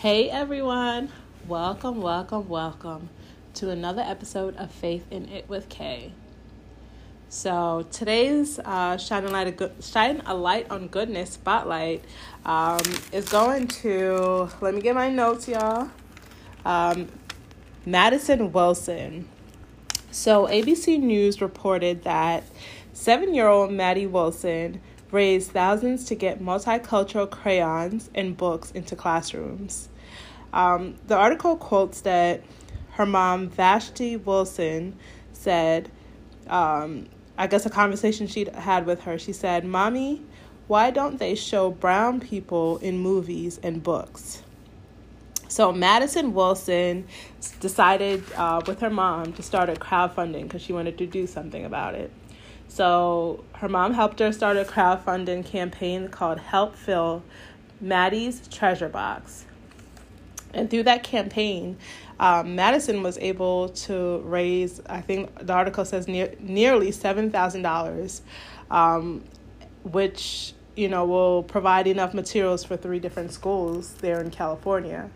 Hey everyone, welcome, welcome, welcome to another episode of Faith in It with Kay. So today's uh, shine a light good, shine a light on goodness spotlight um, is going to let me get my notes, y'all. Um, Madison Wilson. So ABC News reported that seven-year-old Maddie Wilson raised thousands to get multicultural crayons and books into classrooms. Um, the article quotes that her mom, Vashti Wilson, said, um, I guess a conversation she had with her, she said, Mommy, why don't they show brown people in movies and books? So Madison Wilson decided uh, with her mom to start a crowdfunding because she wanted to do something about it. So her mom helped her start a crowdfunding campaign called Help Fill Maddie's Treasure Box. And through that campaign, um, Madison was able to raise, I think the article says near, nearly $7,000, um, which, you know, will provide enough materials for three different schools there in California.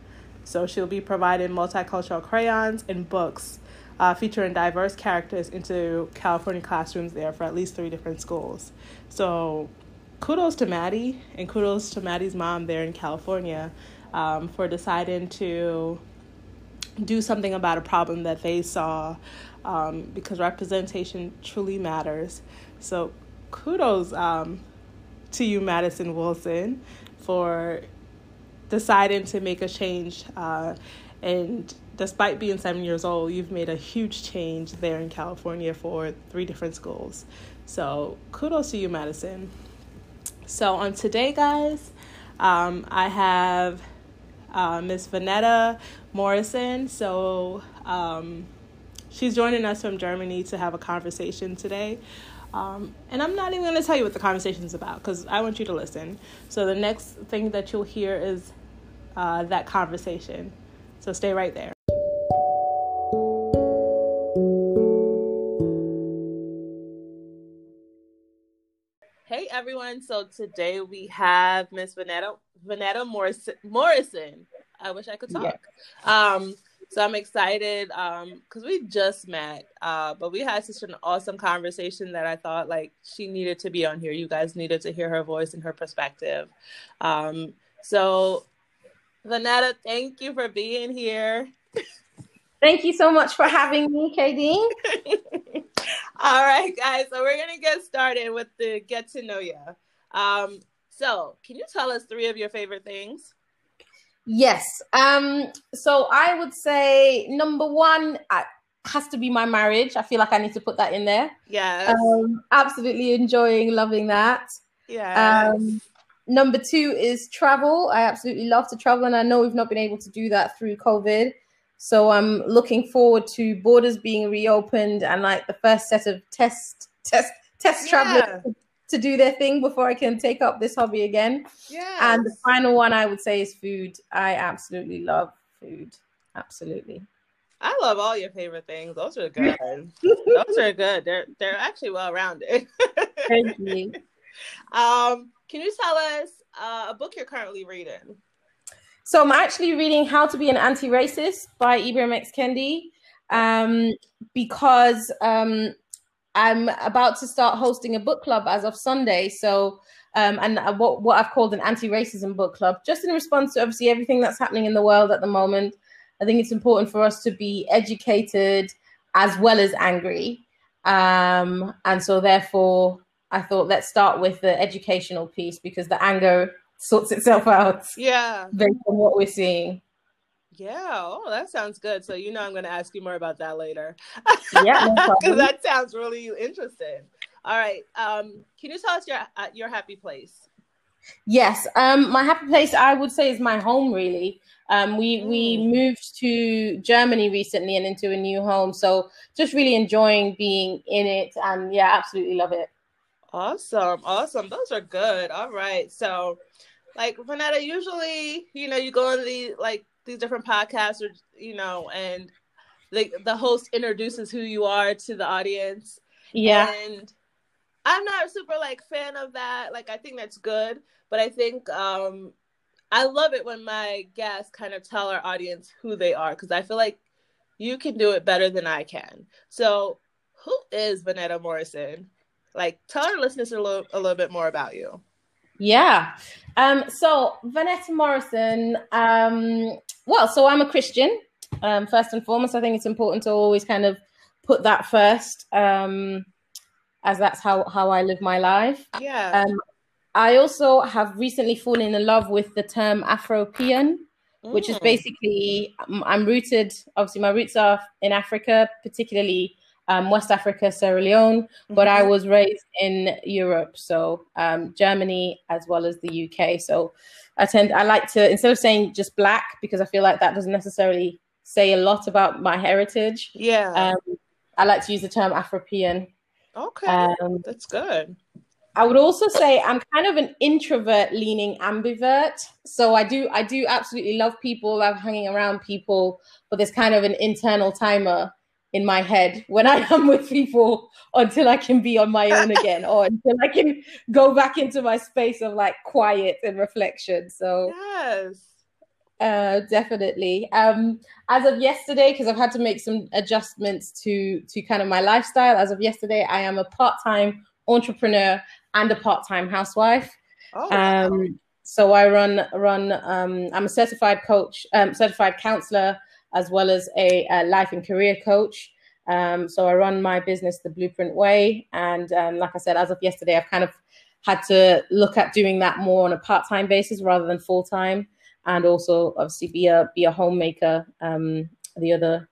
So she'll be providing multicultural crayons and books uh, featuring diverse characters into California classrooms there for at least three different schools. So kudos to Maddie and kudos to Maddie's mom there in California um, for deciding to do something about a problem that they saw um, because representation truly matters. So, kudos um, to you, Madison Wilson, for deciding to make a change. Uh, and despite being seven years old, you've made a huge change there in California for three different schools. So, kudos to you, Madison. So, on today, guys, um, I have uh, Miss Vanetta Morrison. So um, she's joining us from Germany to have a conversation today. Um, and I'm not even going to tell you what the conversation is about because I want you to listen. So the next thing that you'll hear is uh, that conversation. So stay right there. Everyone! So today we have Miss Vanetta Vanetta Morrison. Morrison. I wish I could talk. Yeah. Um, so I'm excited because um, we just met, uh, but we had such an awesome conversation that I thought like she needed to be on here. You guys needed to hear her voice and her perspective. Um, so, Vanetta, thank you for being here. Thank you so much for having me, KD. All right, guys. So we're gonna get started with the get to know you. Um, so, can you tell us three of your favorite things? Yes. Um, so I would say number one uh, has to be my marriage. I feel like I need to put that in there. Yeah. Um, absolutely enjoying, loving that. Yeah. Um, number two is travel. I absolutely love to travel, and I know we've not been able to do that through COVID. So I'm looking forward to borders being reopened and like the first set of test test test yeah. travelers to do their thing before I can take up this hobby again. Yeah. And the final one I would say is food. I absolutely love food. Absolutely. I love all your favorite things. Those are good. Those are good. They're they're actually well rounded. Thank you. Um, can you tell us uh, a book you're currently reading? So I'm actually reading How to Be an Anti-Racist by Ibram X. Kendi um, because um, I'm about to start hosting a book club as of Sunday. So, um, and what, what I've called an anti racism book club, just in response to obviously everything that's happening in the world at the moment. I think it's important for us to be educated as well as angry. Um, and so, therefore, I thought let's start with the educational piece because the anger sorts itself out. Yeah. Based on what we're seeing. Yeah. Oh, that sounds good. So you know I'm going to ask you more about that later. Yeah, because no that sounds really interesting. All right. Um, can you tell us your uh, your happy place? Yes. Um, my happy place, I would say, is my home. Really. Um, we mm. we moved to Germany recently and into a new home, so just really enjoying being in it, and yeah, absolutely love it. Awesome, awesome. Those are good. All right, so like Vanetta, usually, you know, you go on the like these different podcasts or you know and the the host introduces who you are to the audience yeah and i'm not super like fan of that like i think that's good but i think um I love it when my guests kind of tell our audience who they are because I feel like you can do it better than I can. So, who is Vanetta Morrison? Like, tell our listeners a little, a little bit more about you. Yeah. Um, so, Vanetta Morrison, um, well, so I'm a Christian. Um, first and foremost, I think it's important to always kind of put that first, um, as that's how, how I live my life. Yeah. Um, I also have recently fallen in love with the term Afropean, mm. which is mm. basically I'm rooted. Obviously, my roots are in Africa, particularly um, West Africa, Sierra Leone, mm-hmm. but I mm-hmm. was raised in Europe, so um, Germany as well as the UK. So I tend I like to instead of saying just black because I feel like that doesn't necessarily say a lot about my heritage. Yeah, um, I like to use the term Afropean. Okay, um, that's good. I would also say I'm kind of an introvert leaning ambivert. So I do I do absolutely love people, love hanging around people, but there's kind of an internal timer in my head when I am with people until I can be on my own again or until I can go back into my space of like quiet and reflection. So Yes. Uh, definitely. Um, as of yesterday, because I've had to make some adjustments to to kind of my lifestyle. As of yesterday, I am a part time entrepreneur and a part-time housewife. Oh, wow. um, so I run run. Um, I'm a certified coach, um, certified counselor, as well as a, a life and career coach. Um, so I run my business the Blueprint Way, and um, like I said, as of yesterday, I've kind of had to look at doing that more on a part-time basis rather than full-time, and also obviously be a be a homemaker um, the other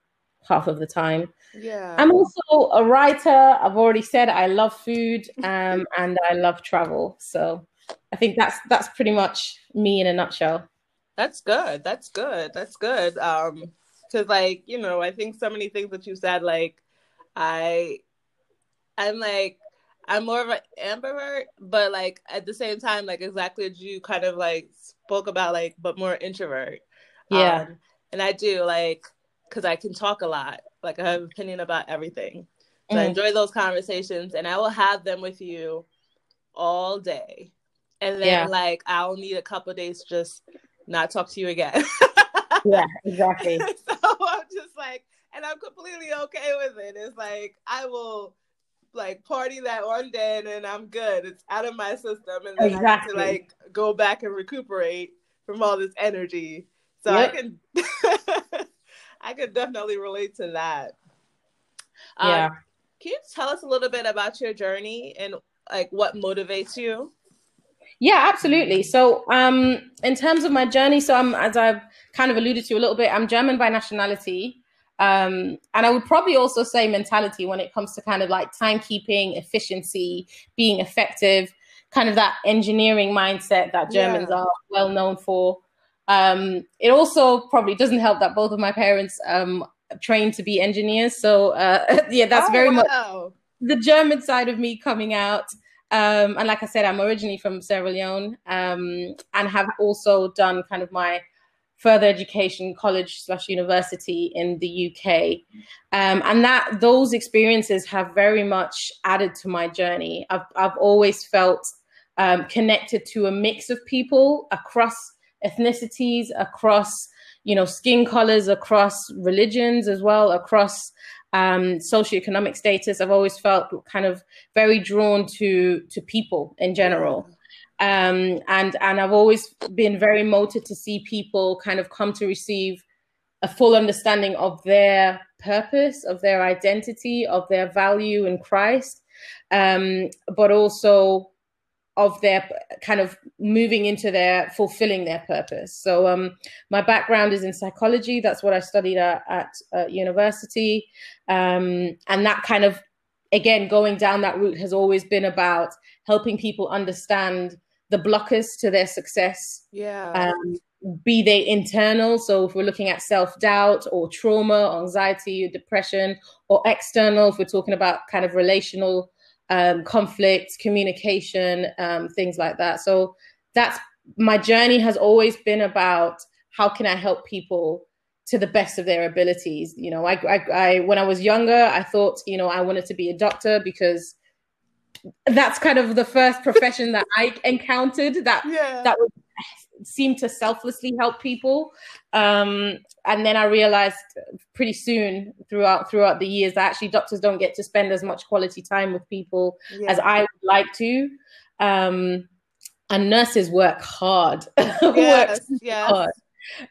half of the time. Yeah. I'm also a writer. I've already said I love food um, and I love travel. So I think that's that's pretty much me in a nutshell. That's good. That's good. That's good. Um, because like you know, I think so many things that you said, like I, I'm like I'm more of an ambivert, but like at the same time, like exactly as you kind of like spoke about, like but more introvert. Yeah. Um, and I do like because I can talk a lot. Like I have an opinion about everything. So mm. I enjoy those conversations and I will have them with you all day. And then yeah. like I'll need a couple days to just not talk to you again. yeah, exactly. so I'm just like and I'm completely okay with it. It's like I will like party that one day and then I'm good. It's out of my system and then exactly. I have to like go back and recuperate from all this energy. So yep. I can I could definitely relate to that. Um, yeah. Can you tell us a little bit about your journey and like what motivates you? Yeah, absolutely. So, um, in terms of my journey, so I'm as I've kind of alluded to a little bit, I'm German by nationality. Um, and I would probably also say mentality when it comes to kind of like timekeeping, efficiency, being effective, kind of that engineering mindset that Germans yeah. are well known for. Um, it also probably doesn't help that both of my parents um, trained to be engineers. So uh, yeah, that's oh, very wow. much the German side of me coming out. Um, and like I said, I'm originally from Sierra Leone um, and have also done kind of my further education, college slash university in the UK, um, and that those experiences have very much added to my journey. I've I've always felt um, connected to a mix of people across ethnicities, across you know skin colors, across religions as well, across um, socioeconomic status. I've always felt kind of very drawn to to people in general. Um, and and I've always been very motivated to see people kind of come to receive a full understanding of their purpose, of their identity, of their value in Christ, um, but also of their kind of moving into their fulfilling their purpose. So um, my background is in psychology. That's what I studied at, at, university, um, and that kind of again going down that route has always been about helping people understand the blockers to their success. Yeah. Um, be they internal, so if we're looking at self doubt or trauma, anxiety, or depression, or external, if we're talking about kind of relational um, conflict, communication, um, things like that. So that's my journey has always been about how can I help people to the best of their abilities. You know, I, I, I when I was younger, I thought, you know, I wanted to be a doctor because that's kind of the first profession that I encountered that yeah. that was seemed to selflessly help people. Um, and then I realized pretty soon throughout throughout the years that actually doctors don't get to spend as much quality time with people yeah. as I would like to. Um, and nurses work hard. Yes, work yes. hard.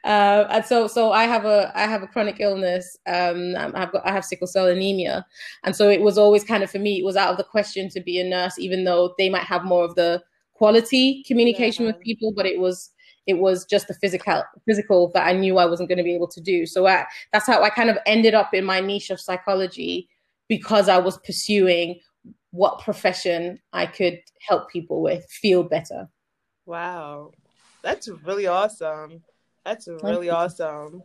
Uh, and so, so I have a I have a chronic illness. Um, I've got I have sickle cell anemia, and so it was always kind of for me. It was out of the question to be a nurse, even though they might have more of the quality communication yeah. with people, but it was it was just the physical physical that I knew I wasn't going to be able to do. So I, that's how I kind of ended up in my niche of psychology because I was pursuing what profession I could help people with feel better. Wow. That's really awesome. That's really awesome.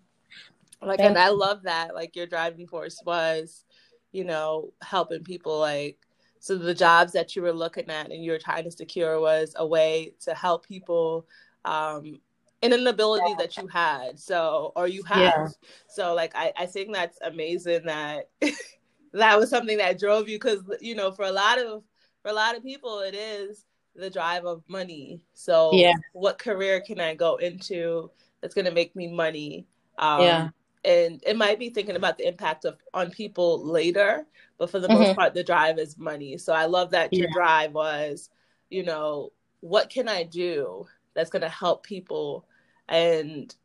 Like and I love that like your driving force was, you know, helping people like so the jobs that you were looking at and you were trying to secure was a way to help people um, in an ability that you had. So or you have. Yeah. so like I, I think that's amazing that that was something that drove you because you know for a lot of for a lot of people it is the drive of money. So yeah. what career can i go into that's going to make me money um, yeah and it might be thinking about the impact of on people later but for the mm-hmm. most part the drive is money so i love that your yeah. drive was you know what can i do that's going to help people and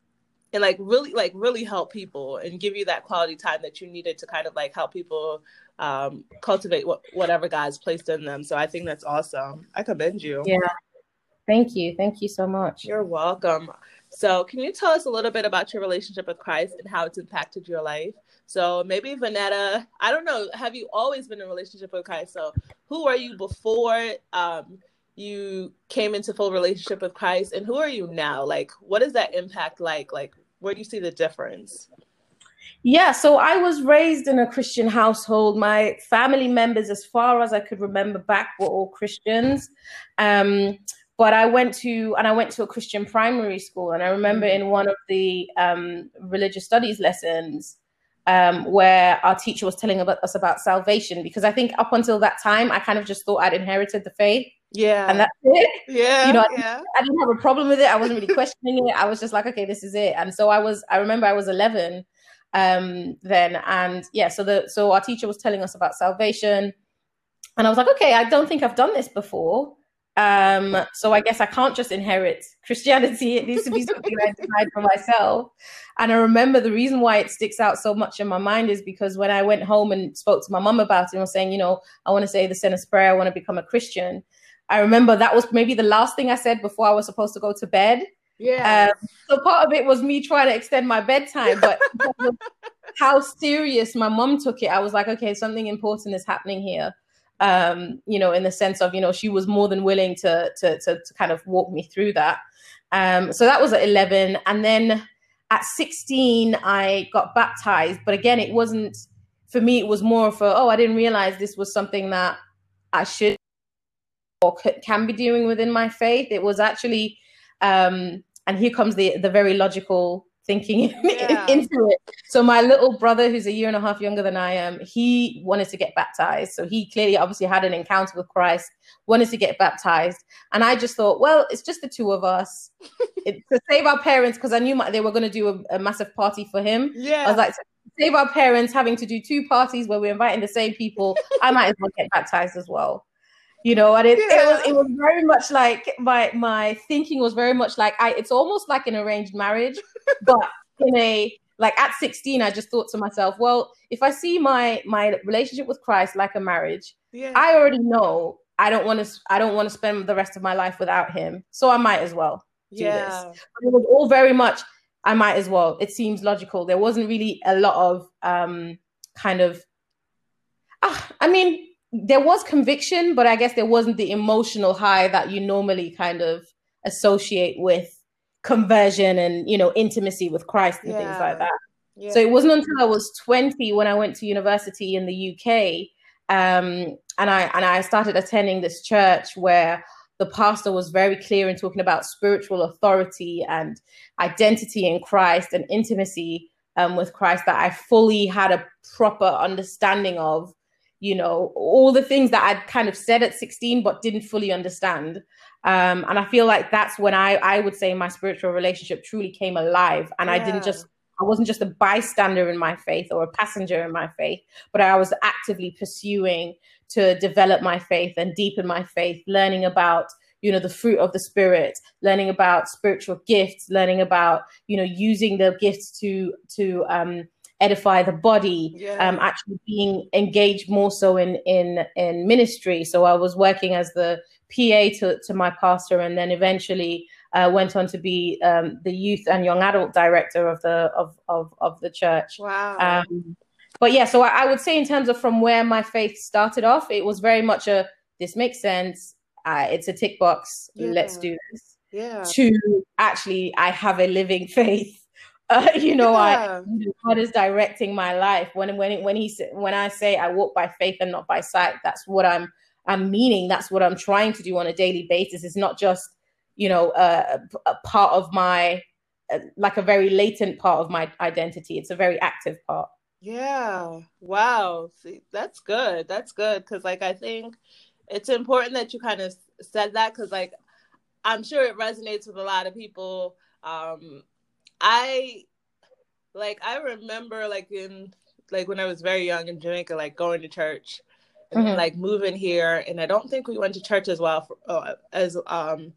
and like really like really help people and give you that quality time that you needed to kind of like help people um, cultivate what, whatever God's placed in them. So I think that's awesome. I commend you. Yeah. Thank you. Thank you so much. You're welcome. So, can you tell us a little bit about your relationship with Christ and how it's impacted your life? So, maybe Vanetta, I don't know, have you always been in a relationship with Christ? So, who were you before um, you came into full relationship with Christ, and who are you now? Like, what is that impact like? Like, where do you see the difference? Yeah, so I was raised in a Christian household. My family members, as far as I could remember back, were all Christians. Um, but I went to and I went to a Christian primary school, and I remember mm. in one of the um, religious studies lessons um, where our teacher was telling about, us about salvation, because I think up until that time I kind of just thought I'd inherited the faith. Yeah, and that's it. Yeah, you know, I, yeah. I didn't have a problem with it. I wasn't really questioning it. I was just like, okay, this is it. And so I was. I remember I was eleven um, then, and yeah. So the so our teacher was telling us about salvation, and I was like, okay, I don't think I've done this before. Um, so I guess I can't just inherit Christianity. It needs to be something I decide for myself. And I remember the reason why it sticks out so much in my mind is because when I went home and spoke to my mum about it and was saying, you know, I want to say the sinner's prayer, I want to become a Christian. I remember that was maybe the last thing I said before I was supposed to go to bed. Yeah. Um, so part of it was me trying to extend my bedtime, but how serious my mom took it, I was like, okay, something important is happening here um, you know, in the sense of, you know, she was more than willing to to to, to kind of walk me through that. Um, so that was at 11. And then at 16, I got baptized. But again, it wasn't, for me, it was more for, oh, I didn't realize this was something that I should or can be doing within my faith. It was actually, um, and here comes the the very logical thinking yeah. into it. So my little brother, who's a year and a half younger than I am, he wanted to get baptized. So he clearly, obviously, had an encounter with Christ, wanted to get baptized, and I just thought, well, it's just the two of us it, to save our parents because I knew my, they were going to do a, a, massive party for him. Yeah, I was like. Save our parents having to do two parties where we're inviting the same people. I might as well get baptized as well you know and it, yeah. it was it was very much like my my thinking was very much like i it's almost like an arranged marriage but in a like at 16 i just thought to myself well if i see my my relationship with christ like a marriage yeah. i already know i don't want to i don't want to spend the rest of my life without him so i might as well do yeah. this but it was all very much i might as well it seems logical there wasn't really a lot of um kind of ah, i mean there was conviction, but I guess there wasn't the emotional high that you normally kind of associate with conversion and you know intimacy with Christ and yeah. things like that. Yeah. So it wasn't until I was 20 when I went to university in the UK, um, and I and I started attending this church where the pastor was very clear in talking about spiritual authority and identity in Christ and intimacy um, with Christ that I fully had a proper understanding of you know, all the things that I'd kind of said at 16 but didn't fully understand. Um, and I feel like that's when I, I would say my spiritual relationship truly came alive. And yeah. I didn't just, I wasn't just a bystander in my faith or a passenger in my faith, but I was actively pursuing to develop my faith and deepen my faith, learning about you know the fruit of the spirit learning about spiritual gifts learning about you know using the gifts to to um edify the body yeah. um actually being engaged more so in in in ministry so i was working as the pa to, to my pastor and then eventually uh, went on to be um, the youth and young adult director of the of of, of the church wow um, but yeah so I, I would say in terms of from where my faith started off it was very much a this makes sense uh, it's a tick box. Yeah. Let's do this. Yeah. To actually, I have a living faith. Uh, you know, yeah. I God is directing my life. When when when he when I say I walk by faith and not by sight, that's what I'm I'm meaning. That's what I'm trying to do on a daily basis. It's not just you know uh, a part of my uh, like a very latent part of my identity. It's a very active part. Yeah. Wow. See, that's good. That's good because like I think it's important that you kind of said that because like i'm sure it resonates with a lot of people um i like i remember like in like when i was very young in jamaica like going to church and mm-hmm. like moving here. And i don't think we went to church as well for, uh, as um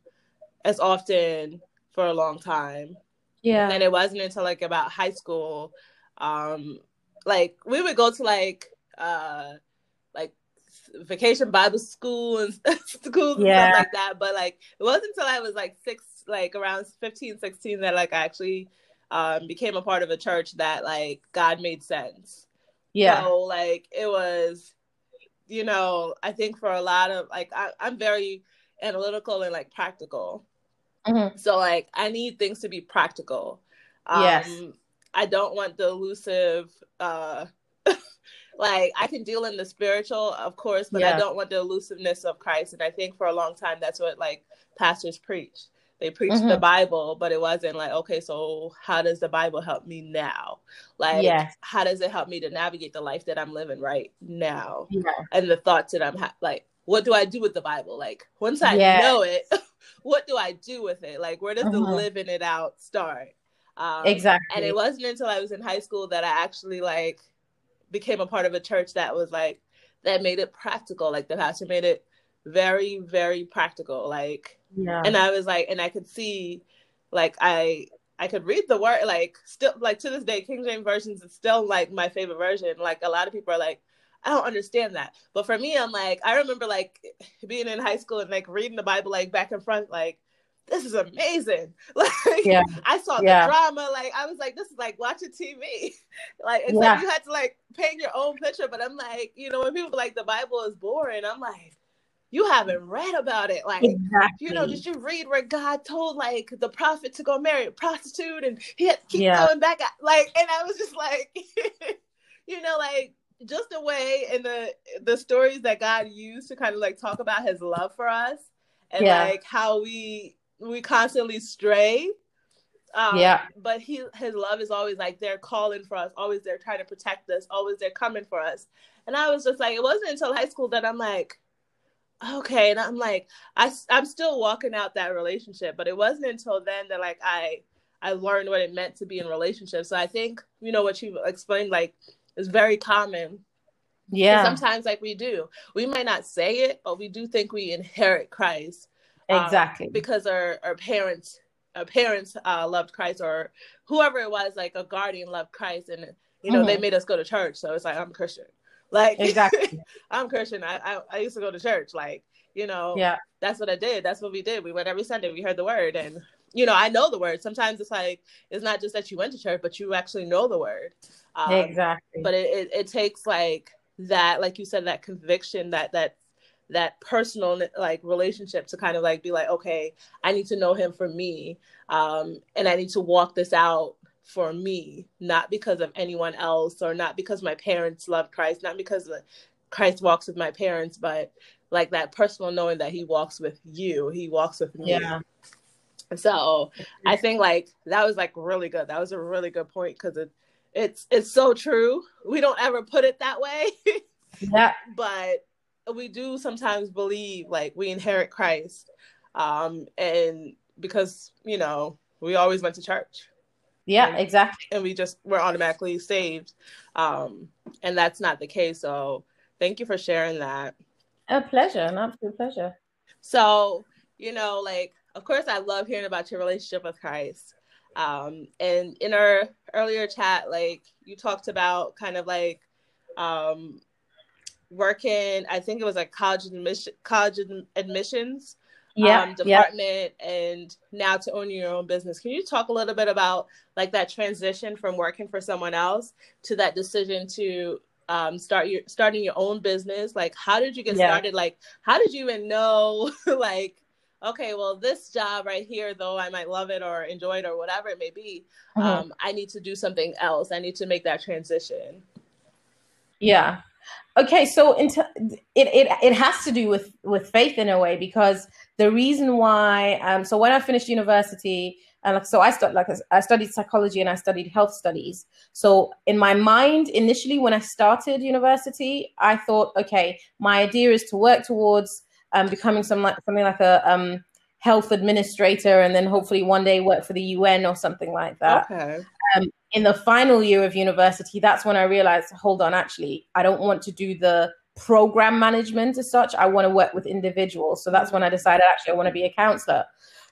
as often for a long time. Yeah. And it wasn't until like about high school um like we would go to like uh vacation Bible school and schools yeah. and stuff like that. But like it wasn't until I was like six, like around 15, 16 that like I actually um became a part of a church that like God made sense. Yeah. So like it was, you know, I think for a lot of like I, I'm very analytical and like practical. Mm-hmm. So like I need things to be practical. Um, yes. I don't want the elusive uh like I can deal in the spiritual, of course, but yeah. I don't want the elusiveness of Christ. And I think for a long time that's what like pastors preach. They preached mm-hmm. the Bible, but it wasn't like, okay, so how does the Bible help me now? Like, yes. how does it help me to navigate the life that I'm living right now? Yeah. And the thoughts that I'm ha- like, what do I do with the Bible? Like, once I yes. know it, what do I do with it? Like, where does mm-hmm. the living it out start? Um, exactly. And it wasn't until I was in high school that I actually like became a part of a church that was like that made it practical. Like the pastor made it very, very practical. Like yeah. and I was like and I could see like I I could read the word like still like to this day King James versions is still like my favorite version. Like a lot of people are like I don't understand that. But for me I'm like I remember like being in high school and like reading the Bible like back and front like this is mm-hmm. amazing. Like yeah. I saw yeah. the drama. Like I was like, this is like watching TV. like it's yeah. like you had to like paint your own picture. But I'm like, you know, when people like the Bible is boring, I'm like, you haven't read about it. Like, exactly. you know, did you read where God told like the prophet to go marry a prostitute and he had to keep yeah. going back? Like, and I was just like, you know, like just the way and the the stories that God used to kind of like talk about his love for us and yeah. like how we we constantly stray. Um, yeah. But he his love is always like they're calling for us, always they're trying to protect us, always they're coming for us. And I was just like, it wasn't until high school that I'm like, okay, and I'm like, I I'm still walking out that relationship, but it wasn't until then that like I I learned what it meant to be in relationships. So I think you know what you explained like is very common. Yeah. Sometimes like we do, we might not say it, but we do think we inherit Christ exactly. um, because our, our parents our parents uh, loved christ or whoever it was like a guardian loved christ and you know mm-hmm. they made us go to church. So it's like i'm christian. Like exactly. I'm christian. I, I, I used to go to church. Like you know yeah. that's what i did. That's what we did. We went every sunday. We heard the word. And you know i know the word. Sometimes it's like it's not just that you went to church but you actually know the word. Um, exactly. but it, it, it takes like that like you said that conviction that that that personal like relationship to kind of like be like okay i need to know him for me um and i need to walk this out for me not because of anyone else or not because my parents love christ not because christ walks with my parents but like that personal knowing that he walks with you he walks with me. Yeah. So i think like that was like really good. That was a really good point because it it's it's so true. We don't ever put it that way. Yeah. But we do sometimes believe like we inherit Christ. Um, and because, you know, we always went to church. Yeah, and, exactly. And we just were automatically saved. Um, and that's not the case. So thank you for sharing that. A pleasure, an absolute pleasure. So, you know, like, of course, I love hearing about your relationship with Christ. Um, and in our earlier chat, like, you talked about kind of like um, working, I think it was like college admission, college admissions yeah, um, department yeah. and now to own your own business. Can you talk a little bit about like that transition from working for someone else to that decision to um, start your starting your own business? Like, how did you get yeah. started? Like, how did you even know like okay, well, this job right here, though I might love it or enjoy it or whatever it may be, mm-hmm. um, I need to do something else. I need to make that transition. Yeah. Okay, so it, it it has to do with with faith in a way because the reason why um so when I finished university and like so I studied like I studied psychology and I studied health studies. So in my mind initially when I started university, I thought okay, my idea is to work towards um, becoming some like something like a um, health administrator, and then hopefully one day work for the UN or something like that. Okay. In the final year of university, that's when I realized, hold on, actually, I don't want to do the program management as such. I want to work with individuals. So that's when I decided actually I want to be a counselor.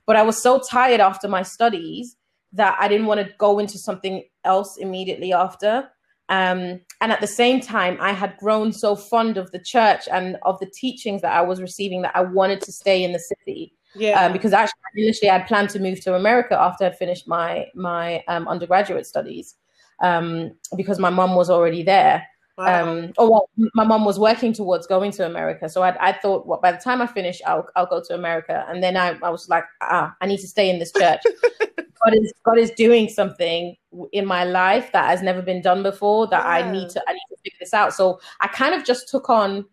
But I was so tired after my studies that I didn't want to go into something else immediately after. Um, and at the same time, I had grown so fond of the church and of the teachings that I was receiving that I wanted to stay in the city. Yeah. Um, because actually, initially, I'd planned to move to America after I'd finished my my um, undergraduate studies, um, because my mom was already there. Wow. Um, or well, my mom was working towards going to America. So I, I thought, well, by the time I finish, I'll I'll go to America. And then I, I was like, ah, I need to stay in this church. God is God is doing something in my life that has never been done before. That yeah. I need to I need to figure this out. So I kind of just took on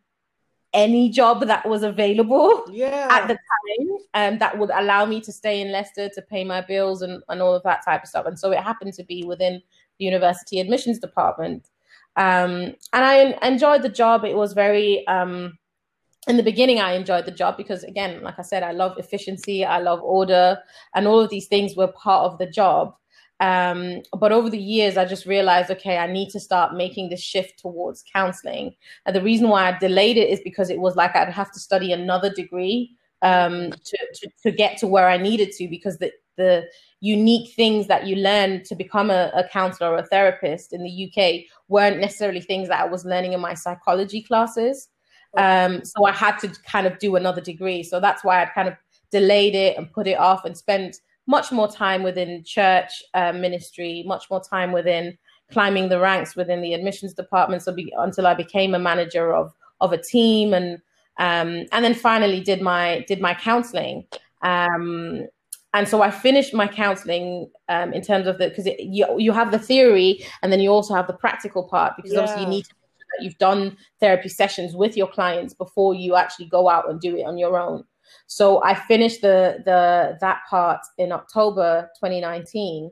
any job that was available yeah. at the time um, that would allow me to stay in Leicester to pay my bills and, and all of that type of stuff. And so it happened to be within the university admissions department. Um, and I enjoyed the job. It was very, um, in the beginning, I enjoyed the job because, again, like I said, I love efficiency, I love order, and all of these things were part of the job. Um, but over the years, I just realized, okay, I need to start making this shift towards counseling. And the reason why I delayed it is because it was like I'd have to study another degree um, to, to, to get to where I needed to, because the, the unique things that you learn to become a, a counselor or a therapist in the UK weren't necessarily things that I was learning in my psychology classes. Um, so I had to kind of do another degree. So that's why I'd kind of delayed it and put it off and spent much more time within church uh, ministry, much more time within climbing the ranks within the admissions department. So be, until I became a manager of of a team and um, and then finally did my did my counseling. Um, and so I finished my counseling um, in terms of the because you you have the theory and then you also have the practical part because yeah. obviously you need to that you've done therapy sessions with your clients before you actually go out and do it on your own. So I finished the the that part in October 2019.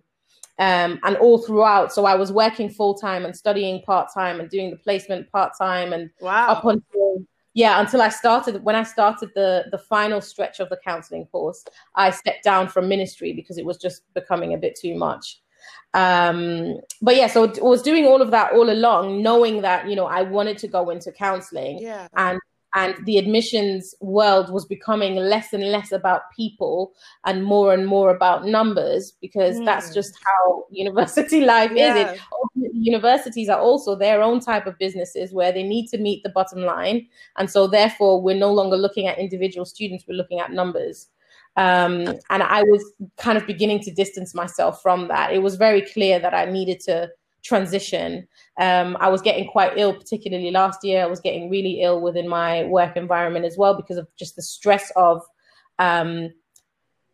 Um, and all throughout. So I was working full time and studying part time and doing the placement part time and wow. up until yeah until I started when I started the the final stretch of the counseling course, I stepped down from ministry because it was just becoming a bit too much um but yeah so I was doing all of that all along knowing that you know i wanted to go into counseling yeah. and and the admissions world was becoming less and less about people and more and more about numbers because mm. that's just how university life yeah. is it universities are also their own type of businesses where they need to meet the bottom line and so therefore we're no longer looking at individual students we're looking at numbers um, and I was kind of beginning to distance myself from that. It was very clear that I needed to transition. Um, I was getting quite ill, particularly last year. I was getting really ill within my work environment as well because of just the stress of um,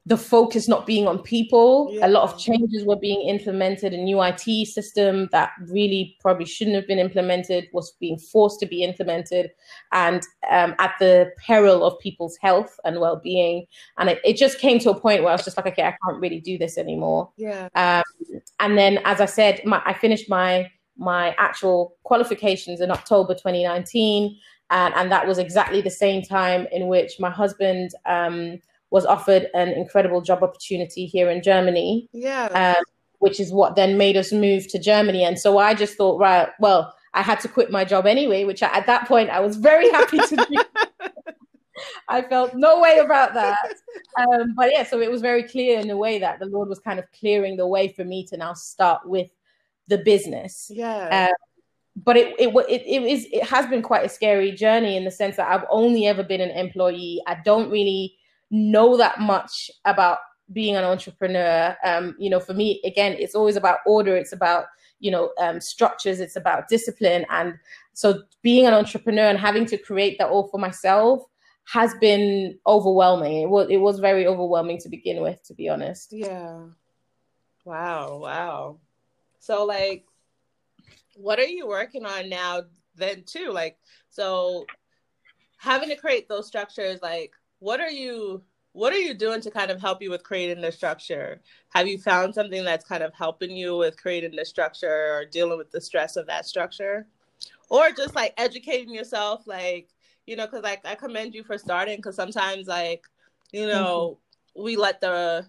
the focus not being on people. Yeah. A lot of changes were being implemented. A new IT system that really probably shouldn't have been implemented was being forced to be implemented, and um, at the peril of people's health and well-being. And it, it, just came to a point where I was just like, okay, I can't really do this anymore. Yeah. Um, and then, as I said, my, I finished my my actual qualifications in October 2019. And, and that was exactly the same time in which my husband um, was offered an incredible job opportunity here in Germany. Yeah. Um, which is what then made us move to Germany. And so I just thought, right, well, I had to quit my job anyway, which I, at that point I was very happy to do. I felt no way about that. Um, but yeah, so it was very clear in a way that the Lord was kind of clearing the way for me to now start with the business. Yeah. Um, but it, it it it is it has been quite a scary journey in the sense that I've only ever been an employee. I don't really know that much about being an entrepreneur. Um, you know, for me, again, it's always about order. It's about you know um, structures. It's about discipline. And so, being an entrepreneur and having to create that all for myself has been overwhelming. It was it was very overwhelming to begin with, to be honest. Yeah. Wow. Wow. So, like, what are you working on now? Then too, like, so having to create those structures, like, what are you what are you doing to kind of help you with creating the structure? Have you found something that's kind of helping you with creating the structure or dealing with the stress of that structure? Or just like educating yourself, like, you know, because like I commend you for starting because sometimes, like, you know, mm-hmm. we let the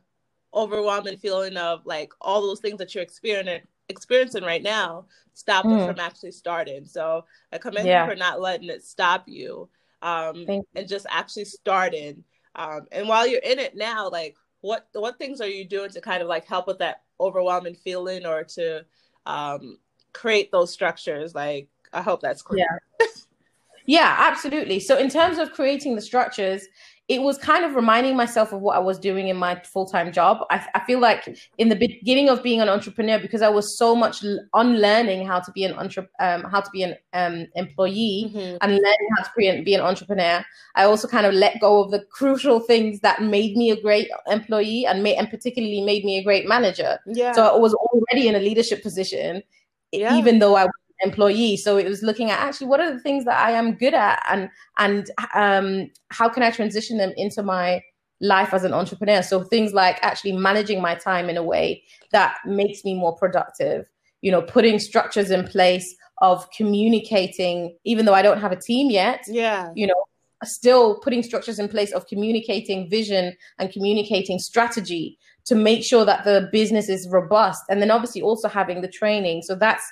overwhelming feeling of like all those things that you're experiencing experiencing right now stop mm. us from actually starting. So I commend yeah. you for not letting it stop you um, and just actually starting um, and while you're in it now, like what what things are you doing to kind of like help with that overwhelming feeling or to um, create those structures? Like I hope that's clear. Yeah. yeah, absolutely. So in terms of creating the structures, it was kind of reminding myself of what I was doing in my full time job. I, I, feel like in the beginning of being an entrepreneur, because I was so much unlearning how to be an entre- um, how to be an um, employee mm-hmm. and learning how to be an, be an entrepreneur, I also kind of let go of the crucial things that made me a great employee and made, and particularly made me a great manager. Yeah. So I was already in a leadership position, yeah. even though I employee. So it was looking at actually what are the things that i am good at? And and um, how can i transition them into my life as an entrepreneur? So things like actually managing my time in a way that makes me more productive you know putting structures in place of communicating even though i don't have a team yet yeah. you know still putting structures in place of communicating vision and communicating strategy to make sure that the business is robust. And then obviously also having the training. So that's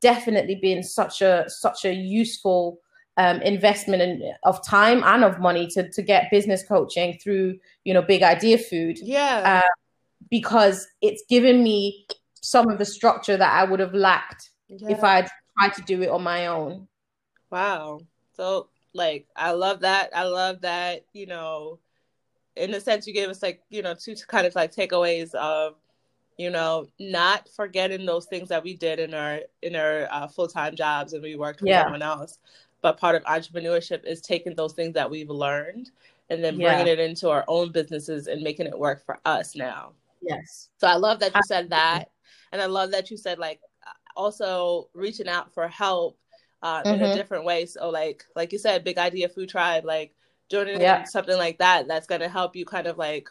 definitely been such a such a useful um, investment in, of time and of money to to get business coaching through you know big idea food. Yeah. Uh, because it's given me some of the structure that i would have lacked yeah. if i'd tried to do it on my own. Wow. So like i love that. I love that you know in a sense you gave us like you know two kind of like takeaways of you know not forgetting those things that we did in our in our uh, full-time jobs and we worked with yeah. someone else but part of entrepreneurship is taking those things that we've learned and then bringing yeah. it into our own businesses and making it work for us now yes so i love that you said that and i love that you said like also reaching out for help uh, mm-hmm. in a mm-hmm. different way so like like you said big idea food tribe like joining yeah. something like that that's going to help you kind of like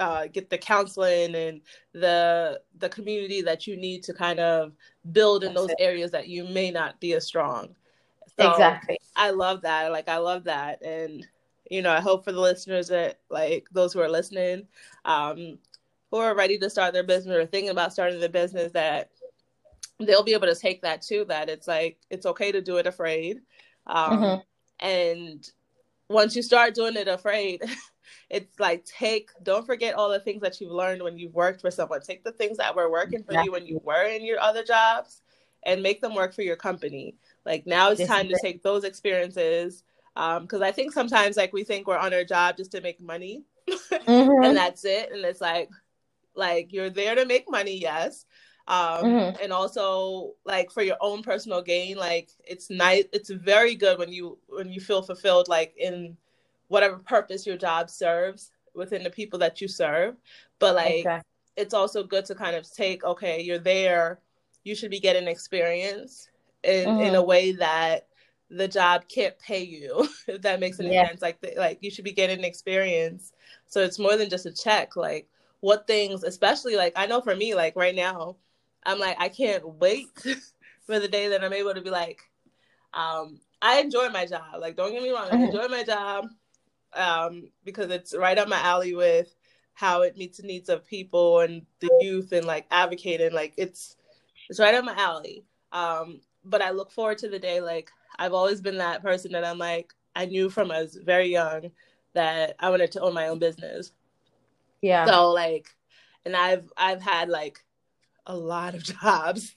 uh, get the counseling and the the community that you need to kind of build in That's those it. areas that you may not be as strong. So exactly. I love that. Like I love that, and you know, I hope for the listeners that like those who are listening, um, who are ready to start their business or thinking about starting their business, that they'll be able to take that too. That it's like it's okay to do it afraid, um, mm-hmm. and once you start doing it afraid it's like take don't forget all the things that you've learned when you've worked for someone take the things that were working for you when you were in your other jobs and make them work for your company like now it's this time to it. take those experiences because um, i think sometimes like we think we're on our job just to make money mm-hmm. and that's it and it's like like you're there to make money yes um, mm-hmm. and also like for your own personal gain like it's nice it's very good when you when you feel fulfilled like in whatever purpose your job serves within the people that you serve. But like exactly. it's also good to kind of take, okay, you're there, you should be getting experience in mm-hmm. in a way that the job can't pay you, if that makes any yeah. sense. Like the, like you should be getting experience. So it's more than just a check. Like what things, especially like I know for me, like right now, I'm like, I can't wait for the day that I'm able to be like, um, I enjoy my job. Like, don't get me wrong, I mm-hmm. enjoy my job um, because it's right up my alley with how it meets the needs of people and the youth and like advocating. Like, it's it's right up my alley. Um, but I look forward to the day. Like, I've always been that person that I'm like, I knew from I was very young that I wanted to own my own business. Yeah. So like, and I've I've had like a lot of jobs.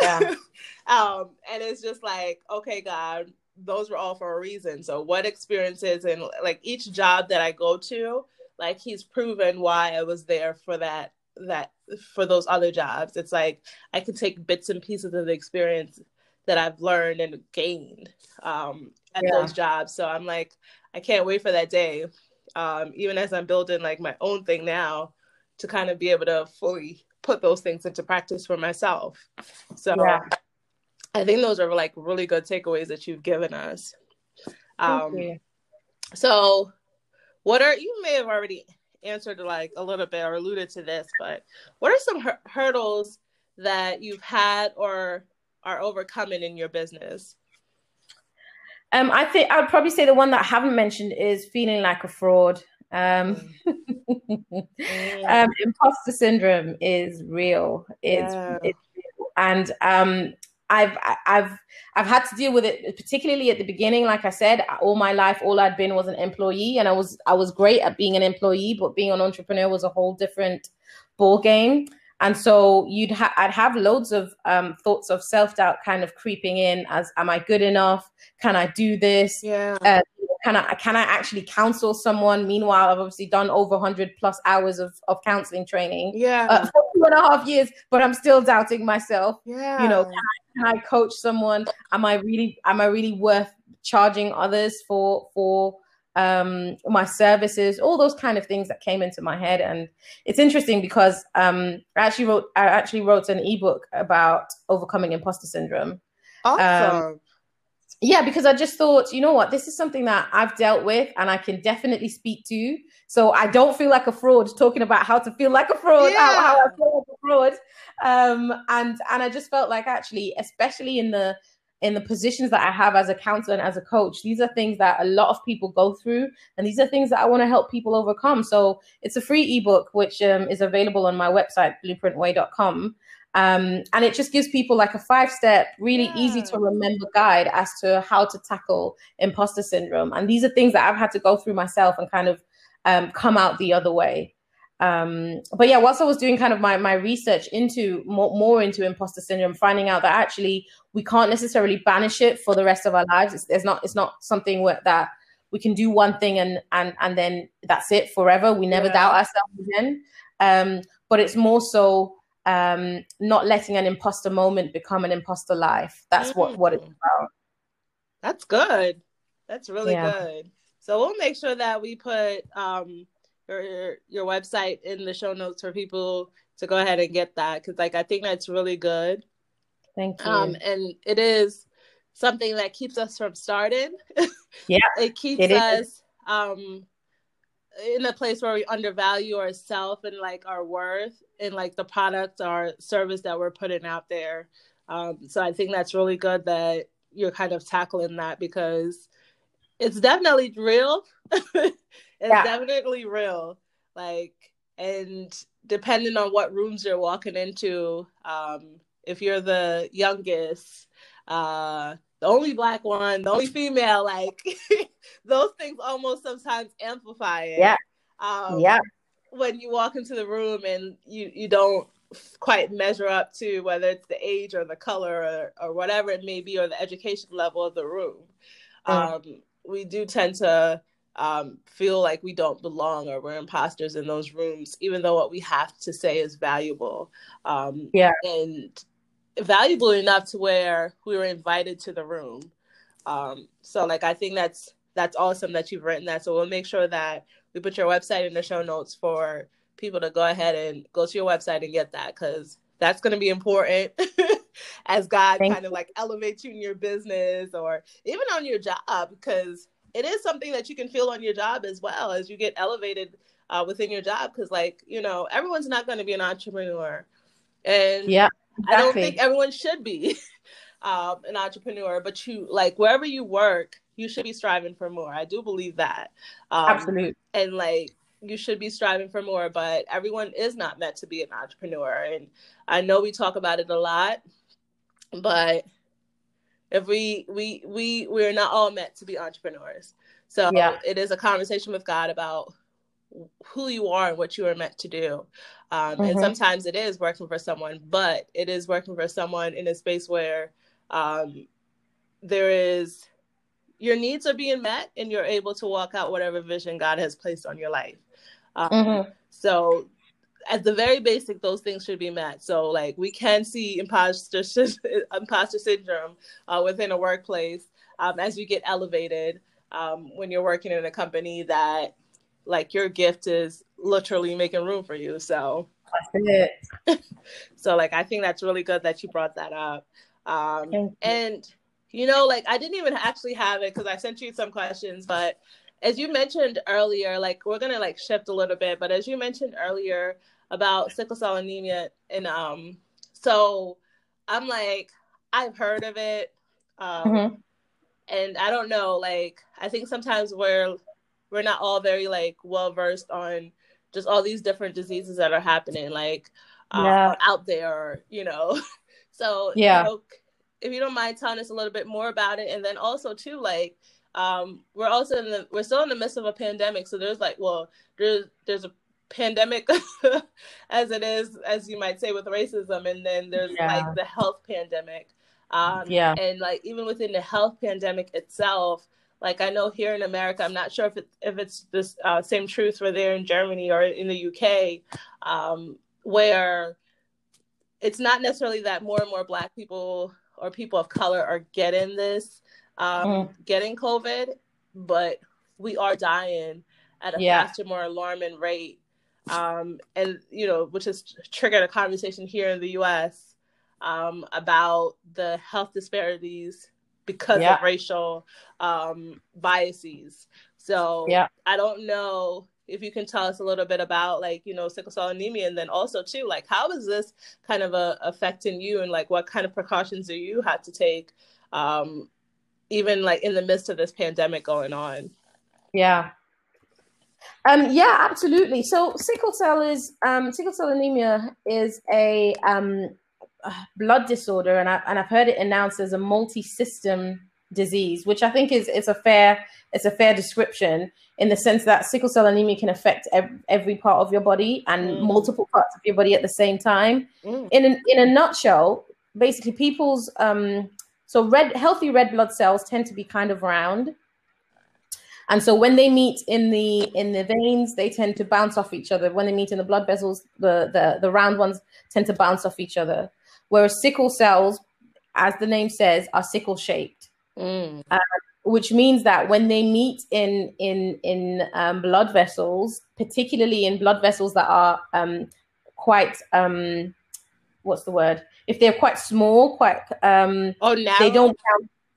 yeah. um, and it's just like, okay, God, those were all for a reason. So what experiences and like each job that I go to, like he's proven why I was there for that that for those other jobs. It's like I can take bits and pieces of the experience that I've learned and gained um, at yeah. those jobs. So I'm like, I can't wait for that day. Um, even as I'm building like my own thing now, to kind of be able to fully put those things into practice for myself. So yeah. I think those are like really good takeaways that you've given us. Um, so what are you may have already answered like a little bit or alluded to this, but what are some hur- hurdles that you've had or are overcoming in your business? Um, I think I would probably say the one that I haven't mentioned is feeling like a fraud. Um, mm. um, imposter syndrome is real. It's, yeah. it's real. and um, I've I've I've had to deal with it, particularly at the beginning. Like I said, all my life, all I'd been was an employee, and I was I was great at being an employee, but being an entrepreneur was a whole different ball game and so you'd ha- I'd have loads of um, thoughts of self doubt kind of creeping in as am I good enough? Can I do this? Yeah. Uh, can I can I actually counsel someone? Meanwhile, I've obviously done over 100 plus hours of, of counseling training. Yeah. Uh, for two and a half years, but I'm still doubting myself. Yeah. You know, can I, can I coach someone? Am I really am I really worth charging others for for um, my services, all those kind of things that came into my head. And it's interesting because um, I actually wrote I actually wrote an ebook about overcoming imposter syndrome. Awesome. Um, yeah, because I just thought, you know what, this is something that I've dealt with and I can definitely speak to. So I don't feel like a fraud talking about how to feel like a fraud, yeah. how, how, I feel like a fraud. Um, and and I just felt like actually, especially in the in the positions that I have as a counselor and as a coach, these are things that a lot of people go through, and these are things that I want to help people overcome. So it's a free ebook which um, is available on my website, blueprintway.com. Um, and it just gives people like a five step, really yeah. easy to remember guide as to how to tackle imposter syndrome. And these are things that I've had to go through myself and kind of um, come out the other way um but yeah whilst i was doing kind of my my research into more, more into imposter syndrome finding out that actually we can't necessarily banish it for the rest of our lives it's, it's not it's not something where, that we can do one thing and and and then that's it forever we never yeah. doubt ourselves again um but it's more so um not letting an imposter moment become an imposter life that's mm. what what it's mm. about that's good that's really yeah. good so we'll make sure that we put um your your website in the show notes for people to go ahead and get that because like I think that's really good. Thank you. Um, and it is something that keeps us from starting. Yeah, it keeps it us um in a place where we undervalue ourselves and like our worth and like the product or service that we're putting out there. Um, so I think that's really good that you're kind of tackling that because it's definitely real. it's yeah. definitely real. Like, and depending on what rooms you're walking into, um, if you're the youngest, uh, the only black one, the only female, like those things almost sometimes amplify it. Yeah. Um, yeah. When you walk into the room and you you don't quite measure up to whether it's the age or the color or, or whatever it may be or the education level of the room. Um, we do tend to um, feel like we don't belong or we're imposters in those rooms, even though what we have to say is valuable. Um, yeah. And valuable enough to where we were invited to the room. Um, so like I think that's that's awesome that you've written that. So we'll make sure that we put your website in the show notes for people to go ahead and go to your website and get that because that's going to be important as God Thank kind of like elevates you in your business or even on your job because it is something that you can feel on your job as well as you get elevated uh, within your job because like you know everyone's not going to be an entrepreneur and yeah exactly. I don't think everyone should be um, an entrepreneur, but you like wherever you work, you should be striving for more. I do believe that. Um, Absolutely. And like you should be striving for more, but everyone is not meant to be an entrepreneur. And I know we talk about it a lot, but if we we we we're not all meant to be entrepreneurs. So yeah. it is a conversation with God about who you are and what you are meant to do. Um, mm-hmm. And sometimes it is working for someone, but it is working for someone in a space where um, there is your needs are being met and you're able to walk out whatever vision God has placed on your life. Um, mm-hmm. So, at the very basic, those things should be met. So, like, we can see imposter imposter syndrome uh, within a workplace um, as you get elevated um, when you're working in a company that, like, your gift is literally making room for you. So, so like, I think that's really good that you brought that up. Um, and you know, like I didn't even actually have it because I sent you some questions, but as you mentioned earlier, like we're gonna like shift a little bit, but as you mentioned earlier about sickle cell anemia, and um, so I'm like, I've heard of it, um, mm-hmm. and I don't know, like I think sometimes we're we're not all very like well versed on just all these different diseases that are happening, like um, yeah. out there, you know. so yeah. You know, if you don't mind telling us a little bit more about it, and then also too, like um, we're also in the we're still in the midst of a pandemic, so there's like, well, there's there's a pandemic as it is, as you might say, with racism, and then there's yeah. like the health pandemic. Um, yeah, and like even within the health pandemic itself, like I know here in America, I'm not sure if it, if it's the uh, same truth for there in Germany or in the UK, um, where it's not necessarily that more and more Black people or people of color are getting this, um, mm. getting COVID, but we are dying at a yeah. faster, more alarming rate. Um, and, you know, which has triggered a conversation here in the US um, about the health disparities because yeah. of racial um, biases. So yeah. I don't know if you can tell us a little bit about like you know sickle cell anemia and then also too like how is this kind of uh, affecting you and like what kind of precautions do you have to take um even like in the midst of this pandemic going on yeah um yeah absolutely so sickle cell is um sickle cell anemia is a um blood disorder and I and I've heard it announced as a multi-system disease which I think is is a fair it's a fair description in the sense that sickle cell anemia can affect ev- every part of your body and mm. multiple parts of your body at the same time. Mm. In an, in a nutshell, basically, people's um, so red healthy red blood cells tend to be kind of round, and so when they meet in the in the veins, they tend to bounce off each other. When they meet in the blood vessels, the the, the round ones tend to bounce off each other. Whereas sickle cells, as the name says, are sickle shaped. Mm. Um, which means that when they meet in in in um, blood vessels, particularly in blood vessels that are um, quite um, what's the word? If they're quite small, quite um, oh narrow. They don't.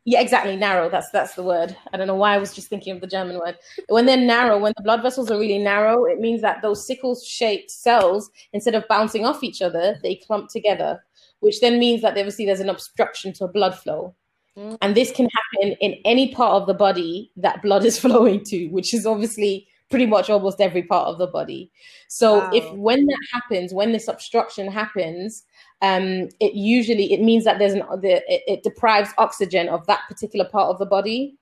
Yeah, exactly. Narrow. That's that's the word. I don't know why I was just thinking of the German word. When they're narrow, when the blood vessels are really narrow, it means that those sickle-shaped cells, instead of bouncing off each other, they clump together, which then means that obviously there's an obstruction to blood flow. Mm. And this can happen in any part of the body that blood is flowing to, which is obviously pretty much almost every part of the body. So wow. if when that happens, when this obstruction happens, um, it usually it means that there's an the, it, it deprives oxygen of that particular part of the body.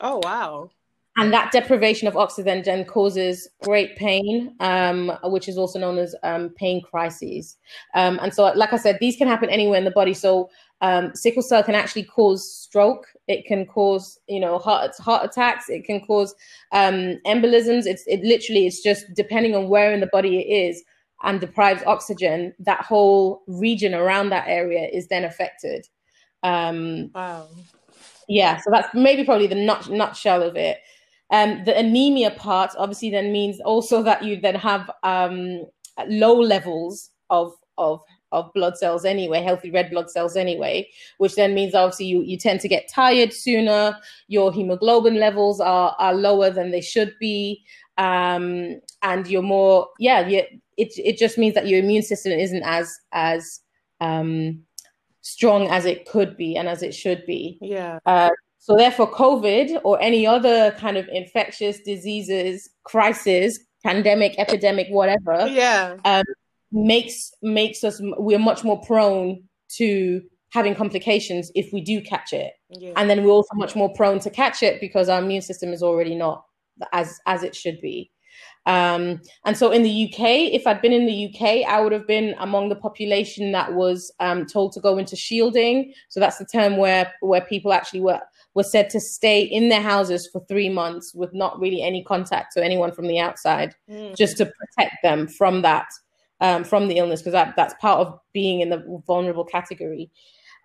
Oh wow! And that deprivation of oxygen then causes great pain, um, which is also known as um, pain crises. Um, and so, like I said, these can happen anywhere in the body. So um, sickle cell can actually cause stroke. It can cause, you know, heart heart attacks. It can cause um, embolisms. It's it literally it's just depending on where in the body it is and deprives oxygen. That whole region around that area is then affected. Um, wow. Yeah, so that's maybe probably the nut, nutshell of it. Um, the anemia part obviously then means also that you then have um, low levels of of of blood cells anyway, healthy red blood cells anyway, which then means obviously you, you tend to get tired sooner, your hemoglobin levels are, are lower than they should be, um, and you're more, yeah, you, it, it just means that your immune system isn't as, as, um, strong as it could be and as it should be. Yeah. Uh, so therefore, COVID or any other kind of infectious diseases, crisis, pandemic, epidemic, whatever, Yeah. um, makes makes us we're much more prone to having complications if we do catch it, Yeah. and then we're also much more prone to catch it because our immune system is already not as as it should be. Um, and so in the UK, if I'd been in the UK, I would have been among the population that was um, told to go into shielding. So that's the term where where people actually were were said to stay in their houses for three months with not really any contact to anyone from the outside, Mm. just to protect them from that um, from the illness, because that, that's part of being in the vulnerable category.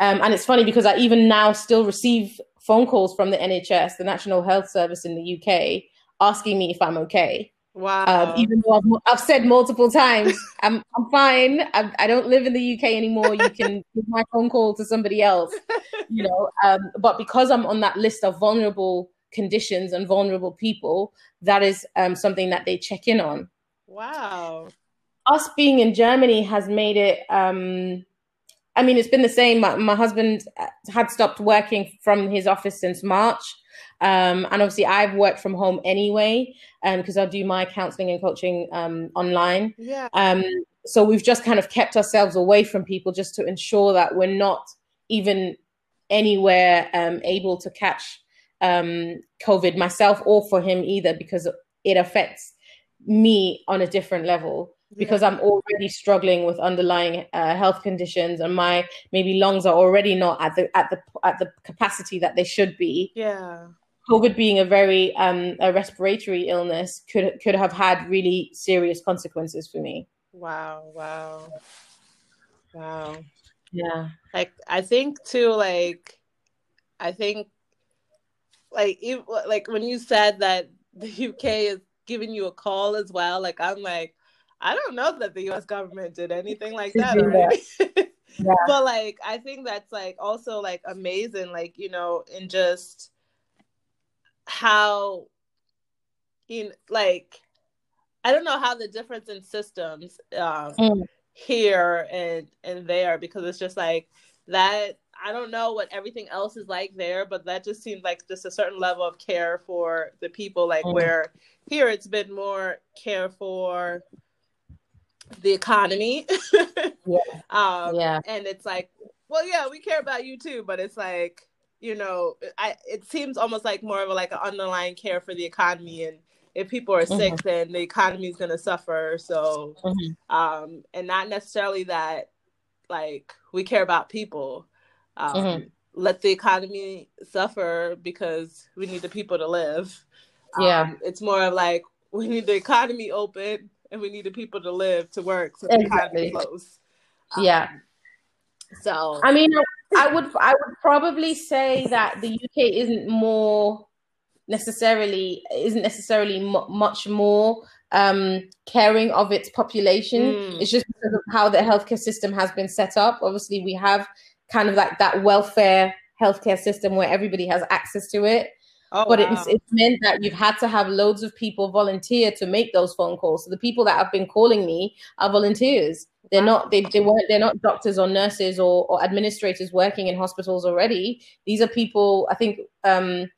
Um, and it's funny because I even now still receive phone calls from the NHS, the National Health Service in the UK, asking me if I'm okay. Wow. Um, even though I've, I've said multiple times, I'm, I'm fine. I, I don't live in the UK anymore. You can give my phone call to somebody else, you know. Um, but because I'm on that list of vulnerable conditions and vulnerable people, that is um, something that they check in on. wow. Us being in Germany has made it. Um, I mean, it's been the same. My, my husband had stopped working from his office since March. Um, and obviously, I've worked from home anyway because I do my counseling and coaching um, online. Yeah. Um, so we've just kind of kept ourselves away from people just to ensure that we're not even anywhere um, able to catch um, COVID myself or for him either because it affects me on a different level because I'm already struggling with underlying uh, health conditions and my maybe lungs are already not at the at the at the capacity that they should be. Yeah. COVID being a very um, a respiratory illness could could have had really serious consequences for me. Wow. Wow. Wow. Yeah. Like I think too. Like I think like if, like when you said that the UK is giving you a call as well. Like I'm like I don't know that the US government did anything like that already. Yeah. But like I think that's like also like amazing, like, you know, in just how in like I don't know how the difference in systems um Mm. here and and there because it's just like that I don't know what everything else is like there, but that just seems like just a certain level of care for the people. Like Mm. where here it's been more care for the economy. Yeah. um, Yeah. and it's like, well, yeah, we care about you too, but it's like, you know, I it seems almost like more of a, like an underlying care for the economy, and if people are sick, then the economy is going to suffer. So, Mhm. um, and not necessarily that like we care about people. Um, Mhm. Let the economy suffer because we need the people to live. Yeah. Um, it's more of like we need the economy open and we need the people to live to work so Exactly. close. Um, Yeah. So I mean, I would I would probably say that the UK isn't more necessarily isn't necessarily mu much more um, caring of its population. Mm. It's just because of how the healthcare system has been set up. Obviously, we have kind of like that welfare healthcare system where everybody has access to it. Oh, but wow. it's, it's meant that you've had to have loads of people volunteer to make those phone calls. So the people that have been calling me are volunteers. They're not they, they weren't they're not doctors or nurses or, or administrators working in hospitals already. These are people I think um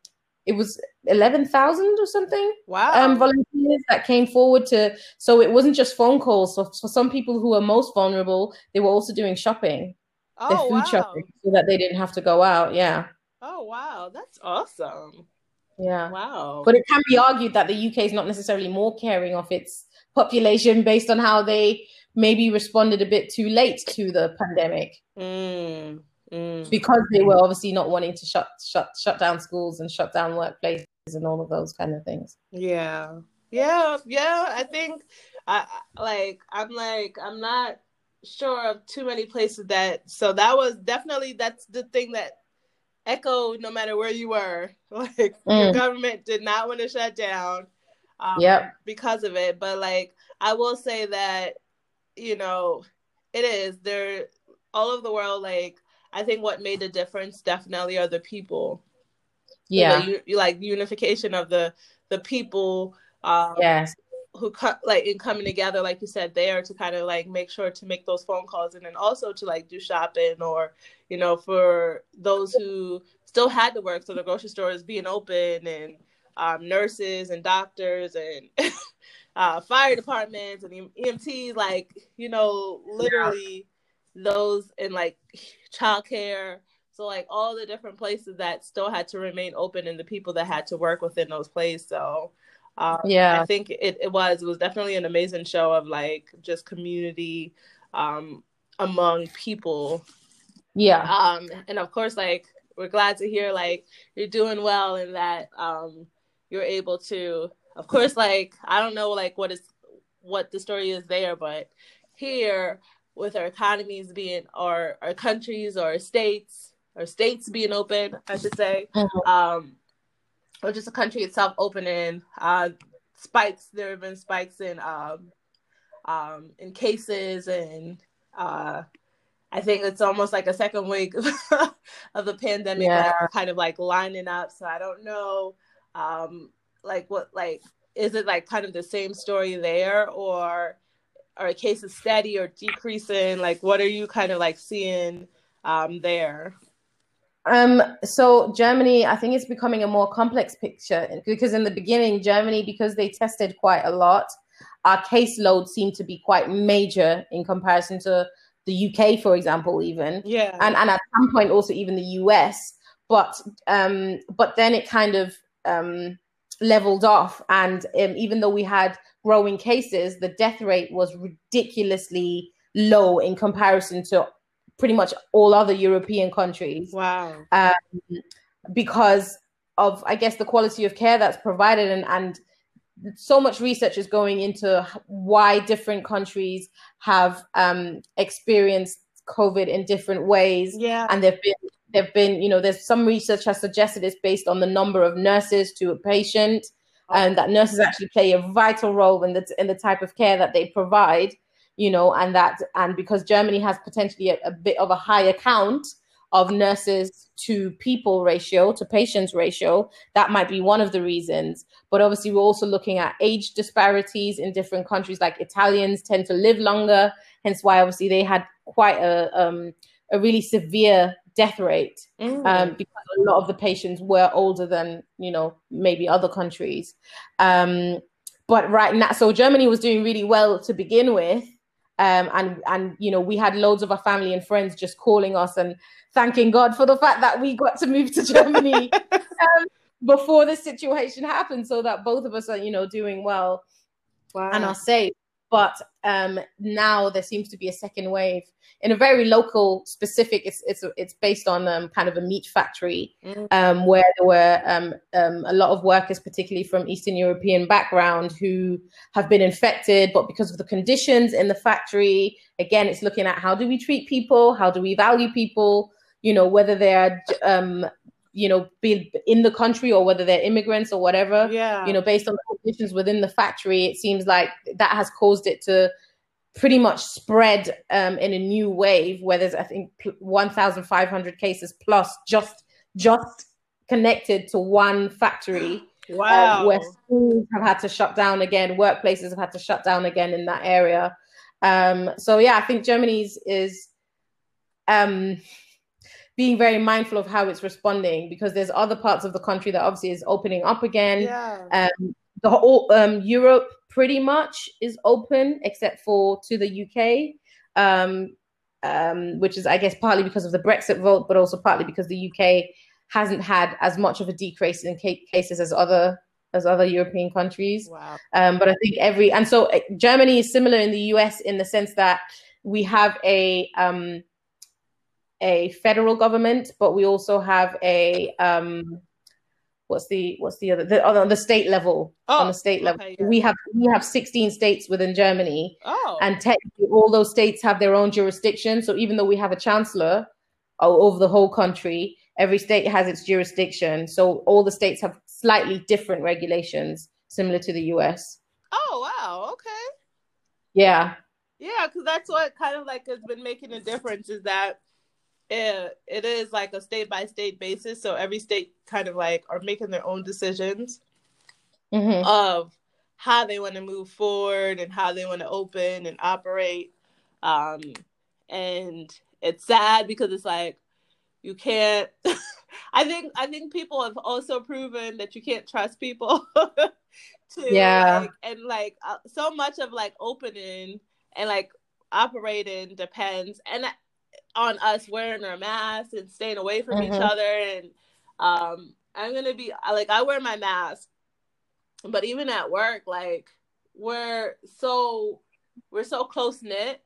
it was eleven thousand or something wow. um volunteers that came forward to so it wasn't just phone calls. So for some people who are most vulnerable, they were also doing shopping, their oh food wow. shopping, so that they didn't have to go out. Yeah. Oh wow, that's awesome. Yeah. Wow. But it can be argued that the UK is not necessarily more caring of its population based on how they maybe responded a bit too late to the pandemic mm, mm. because they were obviously not wanting to shut shut shut down schools and shut down workplaces and all of those kind of things. Yeah. Yeah, yeah. I think I I- like I'm like I'm not sure of too many places that so that was definitely that's the thing that echoed no matter where you were. Like your Mm. government did not want to shut down um Yep. because of it. But like I will say that, you know, it is there all over the world, like I think what made the difference definitely are the people. Yeah. The, u- like unification of the the people um Yes. Who cut like in coming together, like you said, there to kind of like make sure to make those phone calls and then also to like do shopping or you know for those who still had to work, so the grocery stores being open and um, nurses and doctors and uh, fire departments and EMTs, like you know, literally yeah. those in like childcare. So like all the different places that still had to remain open and the people that had to work within those places. So um, yeah, I think it, it was it was definitely an amazing show of like just community um, among people. Yeah. Um, and of course, like we're glad to hear like you're doing well and that um, you're able to. Of course, like I don't know like what is what the story is there, but here with our economies being or our countries or states or states being open, I should say. Mm-hmm. Um, or just the country itself opening. Uh, spikes. There have been spikes in um, um, in cases, and uh, I think it's almost like a second week of the pandemic, yeah. like, kind of like lining up. So I don't know, um, like what, like is it like kind of the same story there, or are cases steady or decreasing? Like, what are you kind of like seeing um, there? Um, so Germany, I think it's becoming a more complex picture because in the beginning, Germany, because they tested quite a lot, our caseload seemed to be quite major in comparison to the UK, for example, even. Yeah. And and at some point also even the US. But um, but then it kind of um, leveled off, and um, even though we had growing cases, the death rate was ridiculously low in comparison to pretty much all other European countries. Wow. Um, because of, I guess, the quality of care that's provided and, and so much research is going into why different countries have um, experienced COVID in different ways. Yeah. And there've been there've been, you know, there's some research has suggested it's based on the number of nurses to a patient, and that nurses actually play a vital role in the in the type of care that they provide you know, and that and because Germany has potentially a, a bit of a higher count of nurses to people ratio to patients ratio that might be one of the reasons. But obviously we're also looking at age disparities in different countries. Like italians tend to live longer hence why obviously they had quite a um, a really severe death rate mm. um, because a lot of the patients were older than you know maybe other countries. Um, but right now so germany was doing really well to begin with um, and and you know we had loads of our family and friends just calling us and thanking God for the fact that we got to move to Germany um, before this situation happened, so that both of us are you know doing well wow. and are safe. But um, now there seems to be a second wave in a very local, specific. It's it's it's based on um, kind of a meat factory mm. um, where there were um, um, a lot of workers, particularly from Eastern European background, who have been infected. But because of the conditions in the factory, again, it's looking at how do we treat people, how do we value people, you know, whether they are um, you know, be in the country or whether they're immigrants or whatever. Yeah. You know, based on the conditions within the factory, it seems like that has caused it to pretty much spread um, in a new wave where there's, I think, 1,500 cases plus just just connected to one factory. Wow. Uh, where schools have had to shut down again, workplaces have had to shut down again in that area. Um, so yeah, I think Germany's is um, being very mindful of how it's responding because there's other parts of the country that obviously is opening up again. Yeah. Um, the whole um, Europe pretty much is open except for to the UK, um, um, which is I guess partly because of the Brexit vote, but also partly because the UK hasn't had as much of a decrease in cases as other as other European countries. Wow. Um, but I think every and so uh, Germany is similar in the US in the sense that we have a um, a federal government, but we also have a um, what's the what's the other the, on the state level. Oh, on the state level. okay, yeah. we have we have 16 states within germany. Oh. and technically all those states have their own jurisdiction. So even though we have a chancellor over the whole country every state has its jurisdiction. So all the states have slightly different regulations similar to the us oh wow. Okay. Yeah. Yeah because that's what kind of like has been making a difference is that it, it is like a state by state basis. So every state kind of like are making their own decisions mm-hmm. of how they want to move forward and how they want to open and operate. Um, and it's sad because it's like you can't. I think I think people have also proven that you can't trust people. to, yeah, like, and like uh, so much of like opening and like operating depends and on us wearing our masks and staying away from mm-hmm. each other and um i'm gonna be like i wear my mask but even at work, like we're so we're so close knit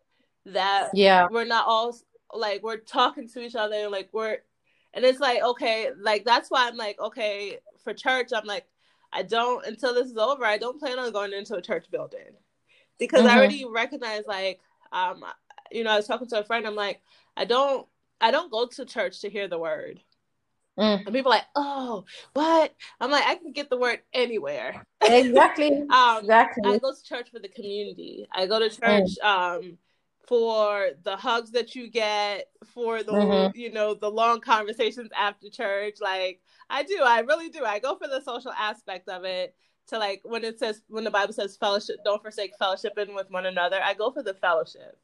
that yeah we're not all like we're talking to each other like we're and it's like okay like that's why i'm like okay for church i'm like i don't until this is over i don't plan on going into a church building because mm-hmm. i already recognize like um you know i was talking to a friend i'm like i don't i don't go to church to hear the word Mm. And people are like, oh, what? I'm like, I can get the word anywhere. Exactly. um, exactly. I go to church for the community. I go to mm. church mm. um, for the hugs that you get, for the mm-hmm. you know the long conversations after church. Like I do, I really do. I go for the social aspect of it. To like when it says when the Bible says fellowship, don't forsake fellowshipping with one another. I go for the fellowship.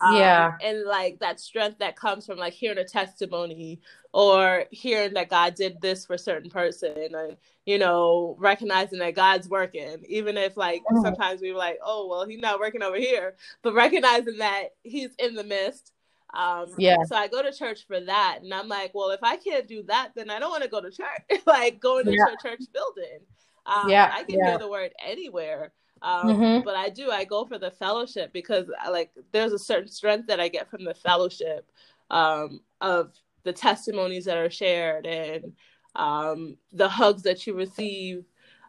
Um, yeah. And like that strength that comes from like hearing a testimony or hearing that God did this for a certain person and, you know, recognizing that God's working, even if like mm. sometimes we were like, oh, well, he's not working over here, but recognizing that he's in the midst. Um, yeah. So I go to church for that. And I'm like, well, if I can't do that, then I don't want to go to church, like going into yeah. a church building. Um, yeah. I can yeah. hear the word anywhere. Um, mm-hmm. But I do. I go for the fellowship because I, like there's a certain strength that I get from the fellowship um, of the testimonies that are shared and um, the hugs that you receive,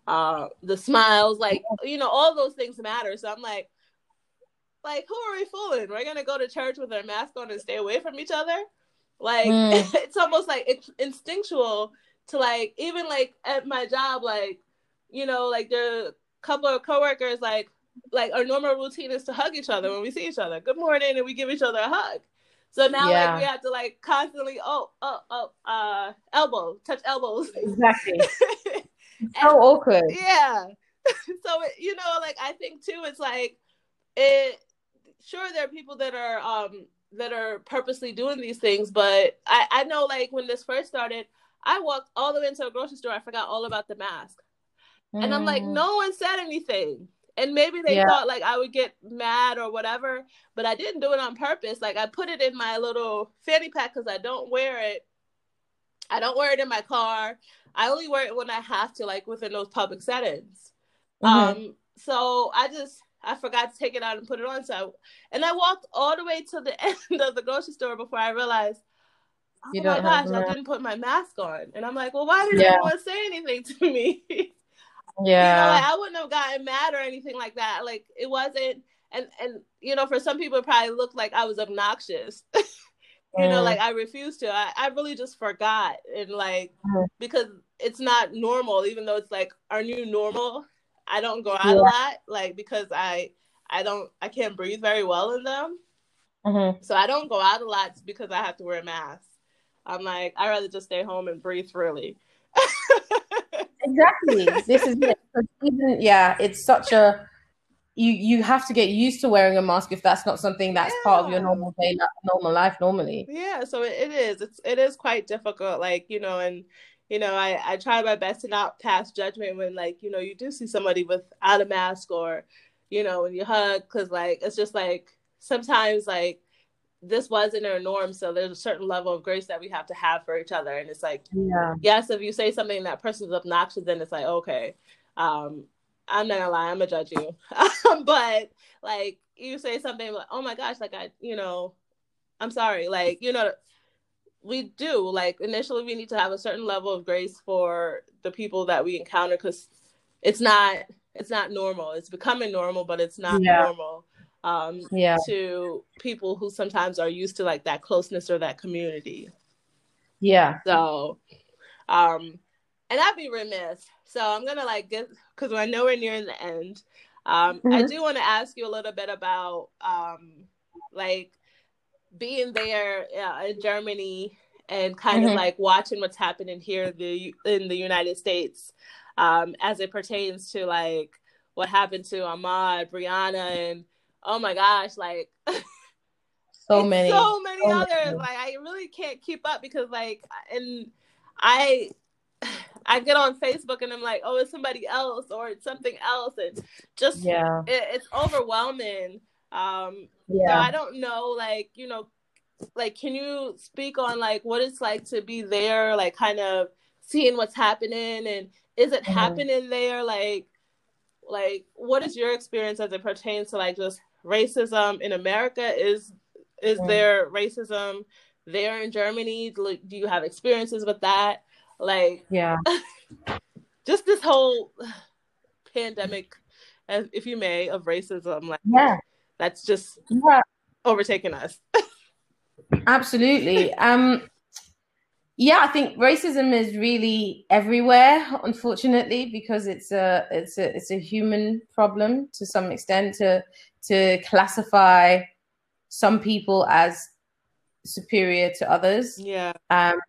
uh, the smiles, like you know, all those things matter. So I'm like, like who are we fooling? We're gonna go to church with our mask on and stay away from each other. Like mm. it's almost like it's instinctual to like even like at my job, like you know, like the couple of coworkers like like our normal routine is to hug each other when we see each other. Good morning, and we give each other a hug. So now yeah. like we have to like constantly oh oh oh uh elbow touch elbows exactly. so awkward. Yeah. so it, you know like I think too it's like it. Sure, there are people that are um that are purposely doing these things, but I I know like when this first started, I walked all the way into a grocery store. I forgot all about the mask. Mm. And I'm like, mm. no one said anything. And maybe they yeah. thought like I would get mad or whatever, but I didn't do it on purpose. Like I put it in my little fanny pack because I don't wear it. I don't wear it in my car. I only wear it when I have to, like within those public settings. Mm-hmm. Um, so I just I forgot to take it out and put it on. So and I walked all the way to the end of the grocery store before I realized oh you my gosh, I didn't put my mask on. And I'm like, well, why didn't yeah. anyone say anything to me? Yeah. You know, like I wouldn't have gotten mad or anything like that. Like it wasn't and and you know, for some people it probably looked like I was obnoxious. you mm. know, like I refused to. I, I really just forgot and like mm. because it's not normal, even though it's like our new normal. I don't go out yeah. a lot, like because I I don't I can't breathe very well in them. Mm-hmm. So I don't go out a lot because I have to wear a mask. I'm like I'd rather just stay home and breathe freely. Exactly. This is it. Even yeah, it's such a you you have to get used to wearing a mask if that's not something that's yeah. part of your normal day normal life normally. Yeah, so it, it is. It's it is quite difficult. Like you know, and you know, I I try my best to not pass judgment when like you know you do see somebody without a mask or you know when you hug because like it's just like sometimes like this wasn't our norm so there's a certain level of grace that we have to have for each other and it's like yeah. yes if you say something that person's obnoxious then it's like okay um i'm not gonna lie i'm gonna judge you. But like you say something like oh my gosh like i you know i'm sorry like you know we do like initially we need to have a certain level of grace for the people that we encounter because it's not it's not normal. It's becoming normal but it's not yeah. normal um, yeah. to people who sometimes are used to like that closeness or that community. Yeah. So, um, and I'd be remiss. So I'm gonna like get because I know we're nearing the end. Um, mm-hmm. I do want to ask you a little bit about um, like being there uh, in Germany and kind mm-hmm. of like watching what's happening here in the in the United States um, as it pertains to like what happened to Ahmaud, Breonna, and oh my gosh, like so many, so many so others. Many. Like I really can't keep up because like and I I get on Facebook and I'm like, oh, it's somebody else or it's something else, and just yeah, it, it's overwhelming. Um, yeah, so I don't know, like you know, like can you speak on like what it's like to be there, like kind of seeing what's happening, and is it mm-hmm. happening there, like like what is your experience as it pertains to like just racism in America? Is is there racism there in Germany? Do you have experiences with that? Like, yeah, just this whole pandemic, if you may, of racism. Like, yeah, that's just yeah. overtaking us. Absolutely. Um, yeah, I think racism is really everywhere, unfortunately, because it's a it's a it's a human problem to some extent to to classify some people as superior to others. Yeah. Um,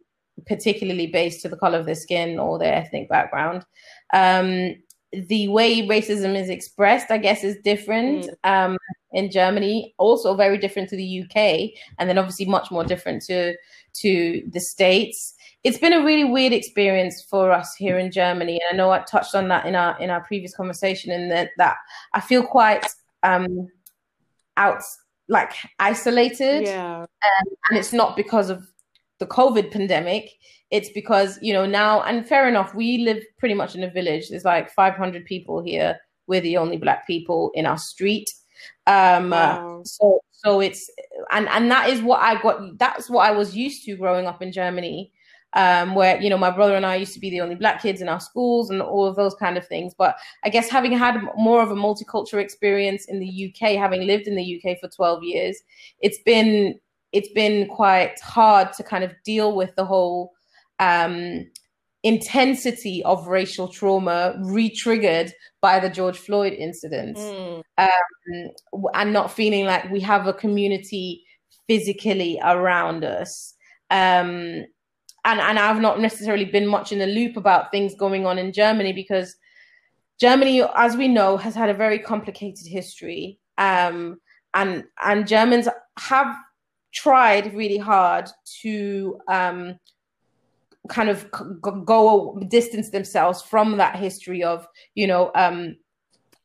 particularly based to the color of their skin or their ethnic background. Um, the way racism is expressed, I guess, is different mm. um, in Germany. Also, very different to the UK, and then obviously much more different to to the states. It's been a really weird experience for us here in Germany, and I know I touched on that in our in our previous conversation. And that that I feel quite um, out, like isolated, yeah. Um, and it's not because of the COVID pandemic, it's because, you know, now, and fair enough, we live pretty much in a village. There's like 500 people here. We're the only black people in our street. Um, wow. uh, so, so it's, and, and that is what I got, that's what I was used to growing up in Germany. Um, where you know my brother and I used to be the only black kids in our schools and all of those kind of things. But I guess having had more of a multicultural experience in the UK, having lived in the UK for 12 years, it's been it's been quite hard to kind of deal with the whole um, intensity of racial trauma re-triggered by the George Floyd incident, mm. um, and not feeling like we have a community physically around us. Um, and and I've not necessarily been much in the loop about things going on in Germany because Germany, as we know, has had a very complicated history. Um, and and Germans have tried really hard to um, kind of go distance themselves from that history of you know um,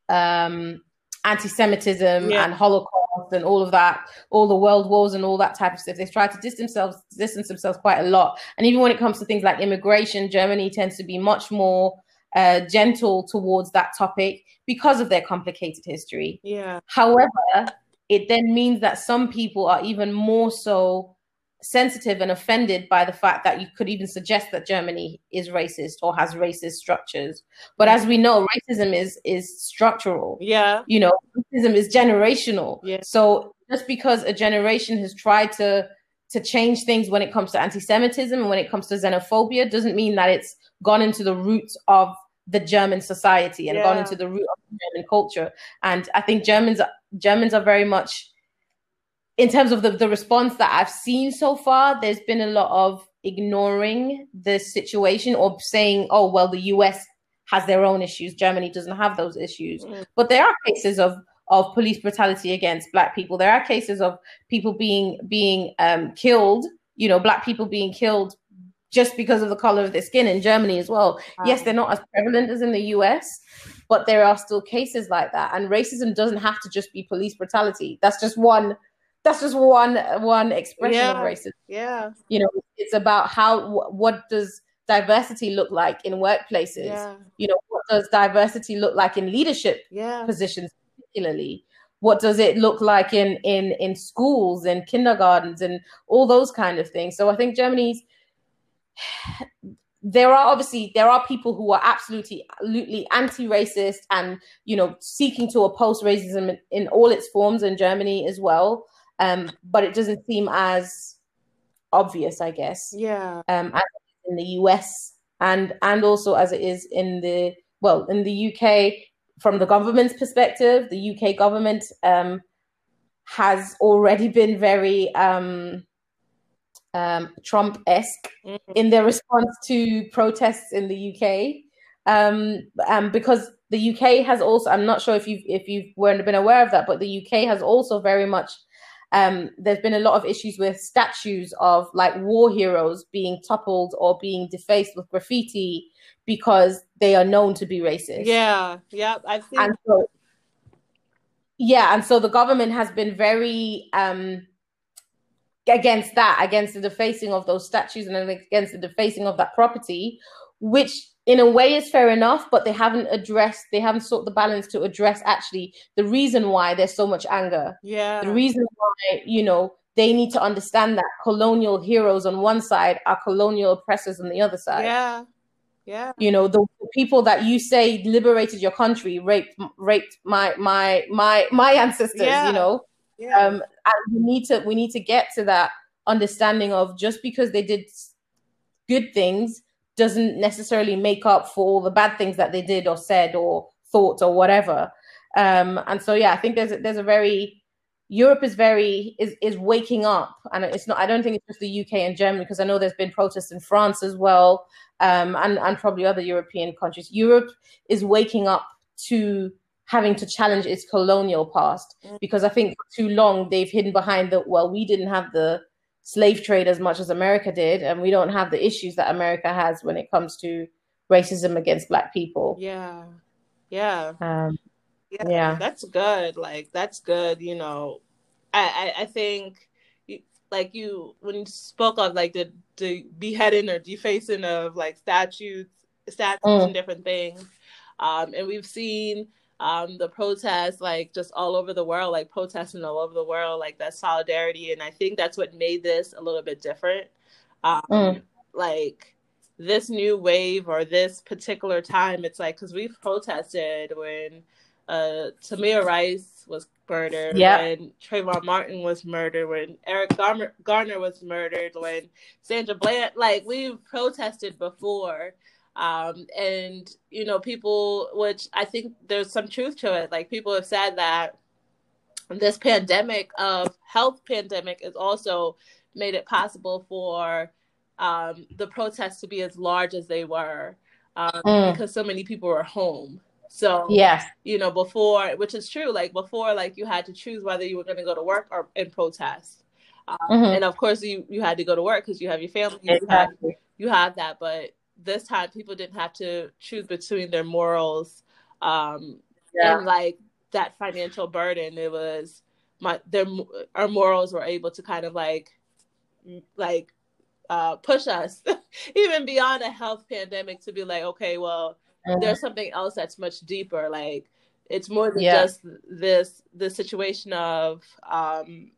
um, anti-Semitism yeah. and Holocaust and all of that, all the world wars and all that type of stuff. They've tried to distance themselves, distance themselves quite a lot. And even when it comes to things like immigration, Germany tends to be much more uh, gentle towards that topic because of their complicated history. Yeah. However, it then means that some people are even more so sensitive and offended by the fact that you could even suggest that Germany is racist or has racist structures. But as we know, racism is is structural. Yeah. You know, racism is generational. Yeah. So just because a generation has tried to to change things when it comes to anti-Semitism and when it comes to xenophobia doesn't mean that it's gone into the roots of the German society and yeah. gone into the root of German culture. And I think Germans Germans are very much in terms of the, the response that I've seen so far, there's been a lot of ignoring the situation or saying, oh, well, the US has their own issues. Germany doesn't have those issues. Mm. But there are cases of of police brutality against black people. There are cases of people being being um, killed, you know, black people being killed just because of the color of their skin in Germany as well. Wow. Yes, they're not as prevalent as in the US, but there are still cases like that. And racism doesn't have to just be police brutality. That's just one. That's just one one expression yeah. of racism. Yeah, you know, it's about how what does diversity look like in workplaces? Yeah. You know, what does diversity look like in leadership yeah. positions, particularly? What does it look like in in in schools and kindergartens and all those kind of things? So I think Germany's there are obviously there are people who are absolutely absolutely anti-racist and you know seeking to oppose racism in, in all its forms in Germany as well. Um, but it doesn't seem as obvious, I guess. Yeah. Um, as in the US and and also as it is in the well in the UK from the government's perspective, the UK government um, has already been very um, um, Trump esque mm-hmm. in their response to protests in the UK. Um, um, because the UK has also. I'm not sure if you if you weren't been aware of that, but the UK has also very much. Um, there's been a lot of issues with statues of like war heroes being toppled or being defaced with graffiti because they are known to be racist. Yeah, yeah, I think. And so, yeah, and so the government has been very um, against that, against the defacing of those statues and against the defacing of that property, which in a way is fair enough, but they haven't addressed, they haven't sought the balance to address actually the reason why there's so much anger. Yeah. The reason why, you know, they need to understand that colonial heroes on one side are colonial oppressors on the other side. Yeah. Yeah. You know, the, people that you say liberated your country raped raped my my my my ancestors, Yeah. you know. Yeah. Um and we need to we need to get to that understanding of just because they did good things doesn't necessarily make up for all the bad things that they did or said or thought or whatever. Um, and so yeah, I think there's a, there's a very Europe is very is is waking up, and it's not. I don't think it's just the UK and Germany because I know there's been protests in France as well, um, and and probably other European countries. Europe is waking up to having to challenge its colonial past Mm. because I think for too long they've hidden behind the well, we didn't have the slave trade as much as America did, and we don't have the issues that America has when it comes to racism against Black people. Yeah. Yeah. Um, Yeah. Yeah. That's good. Like that's good. You know, I I, I think you, like you when you spoke of like the the beheading or defacing of like statues, statues Mm. and different things, um, and we've seen um the protests like just all over the world, like protesting all over the world, like that solidarity, and I think that's what made this a little bit different. Um, Mm. like this new wave or this particular time, it's like because we've protested when uh Tamir Rice was murdered, Yeah. when Trayvon Martin was murdered, when Eric Garner, Garner was murdered, when Sandra Bland, like we've protested before. Um, and you know, people, which I think there's some truth to it. Like people have said that this pandemic of health pandemic has also made it possible for um, the protests to be as large as they were um, Mm. because so many people were home. So yes. you know before which is true like before like you had to choose whether you were going to go to work or in protest um, Mhm. and of course you you had to go to work because you have your family you have, Exactly. you have that but this time people didn't have to choose between their morals um Yeah. and like that financial burden it was my their our morals were able to kind of like like uh push us even beyond a health pandemic to be like okay well Mhm. there's something else that's much deeper like it's more than Yeah. just this the situation of um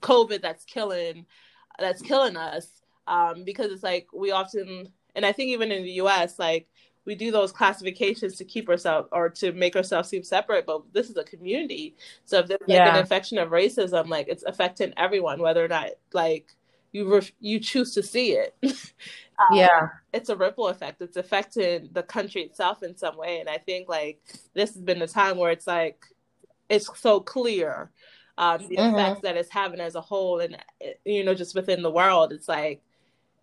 covid that's killing that's killing us um because it's like we often and i think even in the us like we do those classifications to keep ourselves or to make ourselves seem separate but this is a community so if there's like Yeah. an infection of racism like it's affecting everyone whether or not like you ref- you choose to see it Um, Yeah. it's a ripple effect. It's affecting the country itself in some way. And I think like this has been the time where it's like it's so clear um, the Mhm. effects that it's having as a whole, and uh, you know, just within the world. It's like,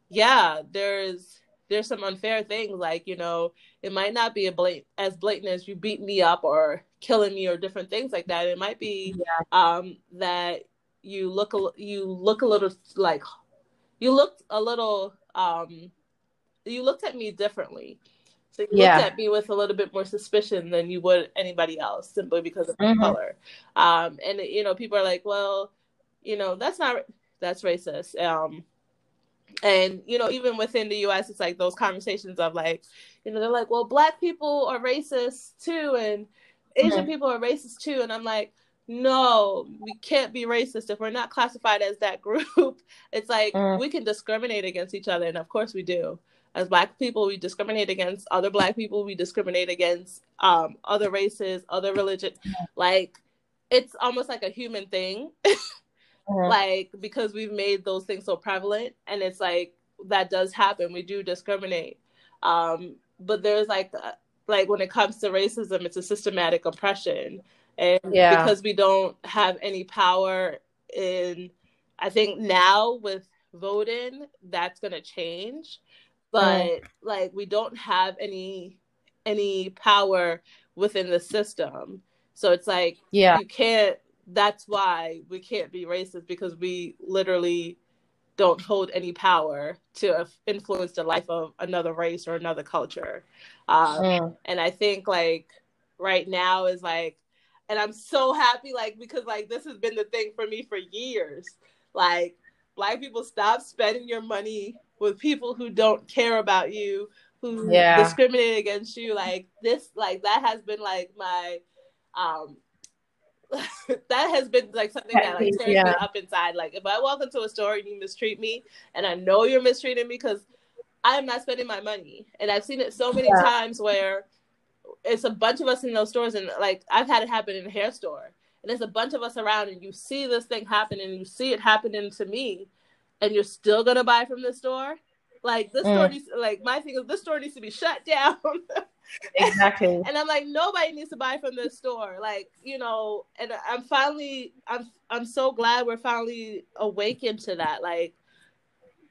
yeah, there's there's some unfair things. Like you know, it might not be a blatant as blatant as you beat me up or killing me or different things like that. It might be um, that you look a, you look a little like you looked a little um you looked at me differently so you Yeah. looked at me with a little bit more suspicion than you would anybody else simply because of my Mhm. color um and you know people are like well you know that's not that's racist um and you know even within the us it's like those conversations of like you know they're like well black people are racist too and asian Mhm. people are racist too. And i'm like no we can't be racist if we're not classified as that group. It's like Mm. we can discriminate against each other and of course we do. As black people we discriminate against other black people we discriminate against um other races other religion. Like it's almost like a human thing Mhm. like because we've made those things so prevalent and it's like that does happen we do discriminate um but there's like uh, like when it comes to racism it's a systematic oppression and Yeah. because we don't have any power in i think now with voting that's going to change but like we don't have any any power within the system. So it's like yeah, you can't. That's why we can't be racist because we literally don't hold any power to influence the life of another race or another culture. Um, mm. And I think like right now is like, and I'm so happy like because like this has been the thing for me for years. Like black people stop spending your money with people who don't care about you, who yeah. discriminate against you. Like this, like that has been like my um that has been like something that like tears yeah. me up inside. Like if I walk into a store and you mistreat me, and I know you're mistreating me because I'm not spending my money, and I've seen it so many yeah. times where it's a bunch of us in those stores, and like I've had it happen in a hair store, and there's a bunch of us around, and you see this thing happen, and you see it happening to me, and you're still gonna buy from the store. Like this mm. store needs, like my thing is this store needs to be shut down. Exactly. and I'm like, nobody needs to buy from this store. Like, you know, and I'm finally, I'm, I'm so glad we're finally awakened to that. Like,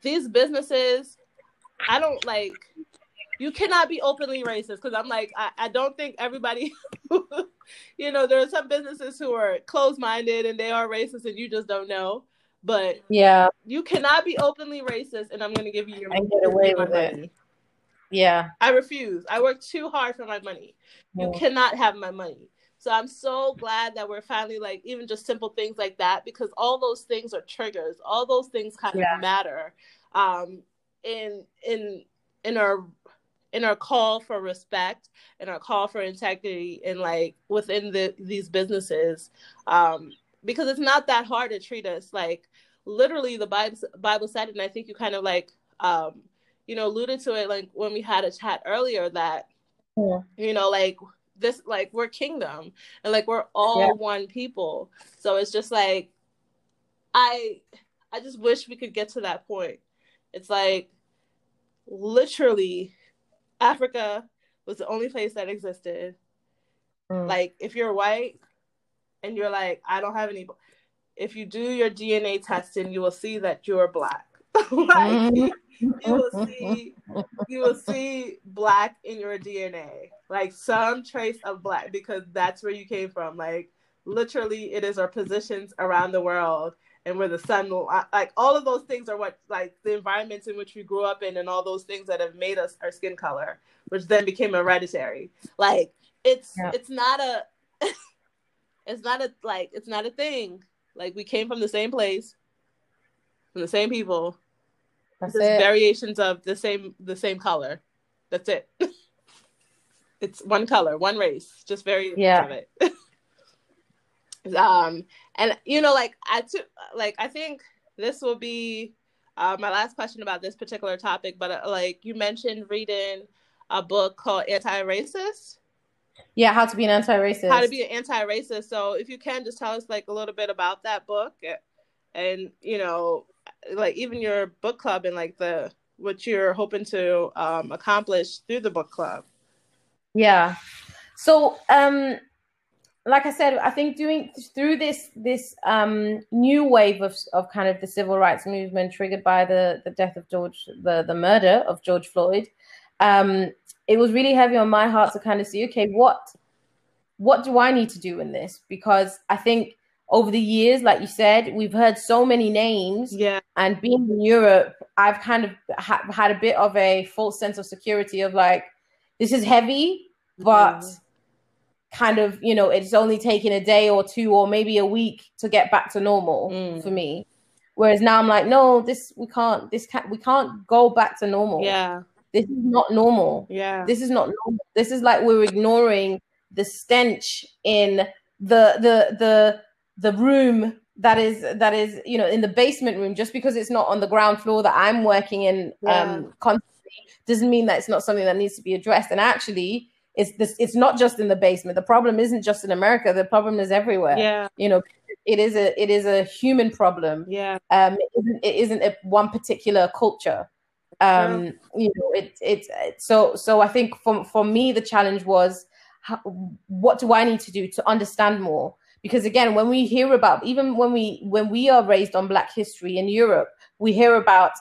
these businesses, I don't like. You cannot be openly racist because I'm like, I, I don't think everybody, you know, there are some businesses who are closed minded and they are racist and you just don't know. But yeah, you cannot be openly racist, and I'm going to give you your and get away with money. it. Yeah, I refuse. I work too hard for my money. You cannot have my money. So I'm so glad that we're finally like even just simple things like that because all those things are triggers. All those things kind yeah. of matter um, in in in our in our call for respect and our call for integrity and like within the these businesses um, because it's not that hard to treat us like literally the bible bible said and i think you kind of like um you know alluded to it like when we had a chat earlier that yeah. you know like this like we're kingdom and like we're all yeah. one people so it's just like i i just wish we could get to that point it's like literally africa was the only place that existed mm. like if you're white and you're like, I don't have any. If you do your DNA testing, you will see that you're black. like, you will mm-hmm. see, you will see black in your DNA, like some trace of black, because that's where you came from. Like literally, it is our positions around the world and where the sun will uh, like all of those things are what like the environments in which we grew up in and all those things that have made us our skin color which then became hereditary like it's yeah. it's not a it's not a like it's not a thing. Like we came from the same place, from the same people. That's Just it. variations of the same the same color. That's it. it's one color, one race, just variations yeah. of it. um, and you know, like I took, like I think this will be uh, my last question about this particular topic. But uh, like you mentioned, reading a book called Anti-Racist. Yeah, how to be an anti-racist. How to be an anti-racist. So if you can just tell us like a little bit about that book and you know like even your book club and like the what you're hoping to um, accomplish through the book club. Yeah. So um like I said, I think doing through this this um, new wave of, of kind of the civil rights movement triggered by the, the death of George, the, the murder of George Floyd, um, it was really heavy on my heart to kind of see, okay, what what do I need to do in this? Because I think over the years, like you said, we've heard so many names. Yeah. And being in Europe, I've kind of ha- had a bit of a false sense of security of like, this is heavy, but mm. kind of, you know, it's only taking a day or two or maybe a week to get back to normal mm. for me. Whereas now I'm like, no, this we can't, this can't, we can't go back to normal. Yeah. This is not normal. Yeah. This is not normal. This is like we're ignoring the stench in the the the the room that is that is you know in the basement room just because it's not on the ground floor that I'm working in yeah. um constantly doesn't mean that it's not something that needs to be addressed. And actually it's this it's not just in the basement. The problem isn't just in America. The problem is everywhere. Yeah. You know it is a it is a human problem. Yeah. Um it isn't, it isn't a one particular culture. Um yeah. you know it, it it so so i think for for me the challenge was how, what do i need to do to understand more because again when we hear about even when we when we are raised on black history in europe we hear about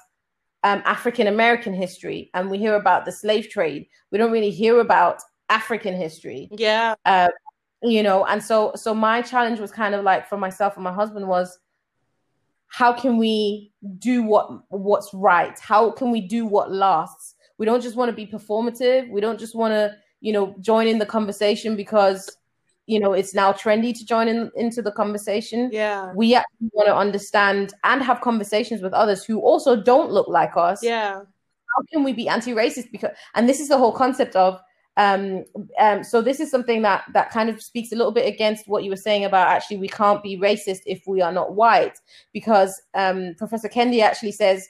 um, african american history and we hear about the slave trade we don't really hear about African history. Yeah. Uh, you know, and so so my challenge was kind of like for myself and my husband was how can we do what what's right? How can we do what lasts? We don't just want to be performative. We don't just want to, you know, join in the conversation because you know it's now trendy to join in into the conversation. Yeah. We actually want to understand and have conversations with others who also don't look like us. Yeah. How can we be anti-racist? Because and this is the whole concept of um, um, so this is something that that kind of speaks a little bit against what you were saying about actually we can't be racist if we are not white. Because um, professor kendi actually says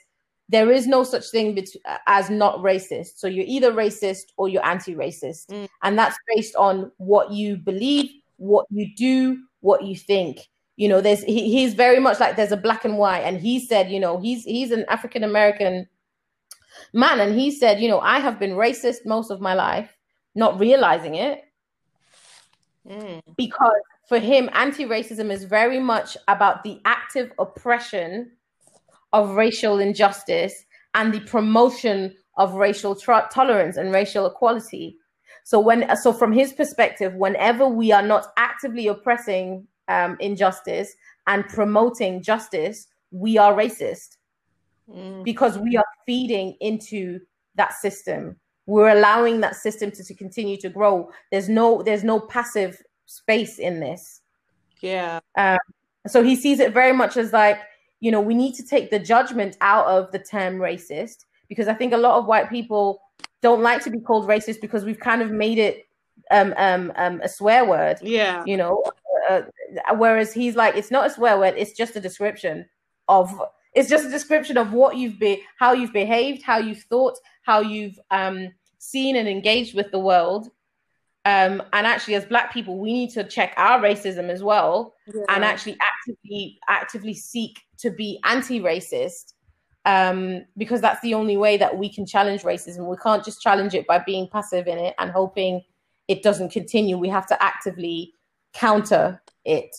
there is no such thing as not racist. So you're either racist or you're anti-racist. Mm. and that's based on what you believe what you do what you think. You know there's he, he's very much like there's a black and white. And he said you know he's he's an african american man. And he said you know i have been racist most of my life not realizing it. Mm. because for him anti-racism is very much about the active oppression of racial injustice and the promotion of racial tolerance and racial equality. So when so from his perspective whenever we are not actively oppressing um, injustice and promoting justice we are racist. Mm. because we are feeding into that system. We're allowing that system to, to continue to grow. There's no there's no passive space in this. Yeah. So he sees it very much as like you know we need to take the judgment out of the term racist because i think a lot of white people don't like to be called racist because we've kind of made it um, um, um, a swear word yeah. you know? Uh, whereas he's like it's not a swear word it's just a description of it's just a description of what you've been how you've behaved how you've thought how you've um, seen and engaged with the world. Um, and actually as black people we need to check our racism as well and actually actively actively seek to be anti-racist um, because that's the only way that we can challenge racism. We can't just challenge it by being passive in it and hoping it doesn't continue. We have to actively counter it.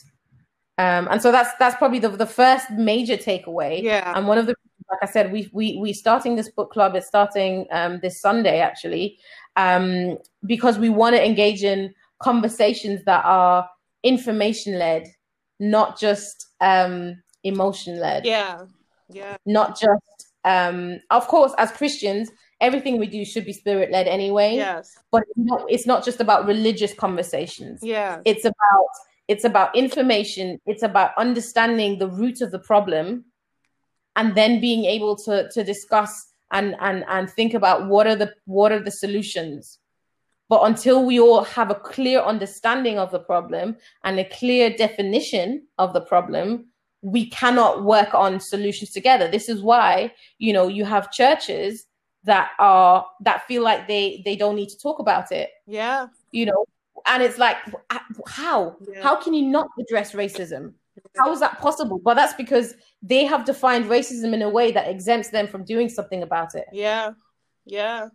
Um, and so that's that's probably the, the first major takeaway. Yeah. And one of the like i said we we we starting this book club it's starting um, this sunday actually um, because we want to engage in conversations that are information led not just um, emotion led yeah. Yeah. Not just um, of course as christians everything we do should be spirit led anyway. Yes. But it's not, it's not just about religious conversations. Yeah. It's about it's about information. It's about understanding the root of the problem and then being able to to discuss and and and think about what are the what are the solutions. But until we all have a clear understanding of the problem and a clear definition of the problem we cannot work on solutions together. This is why you know you have churches that are that feel like they they don't need to talk about it. Yeah. You know and it's like how? Yeah. how can you not address racism? How is that possible? But that's because they have defined racism in a way that exempts them from doing something about it. Yeah. Yeah.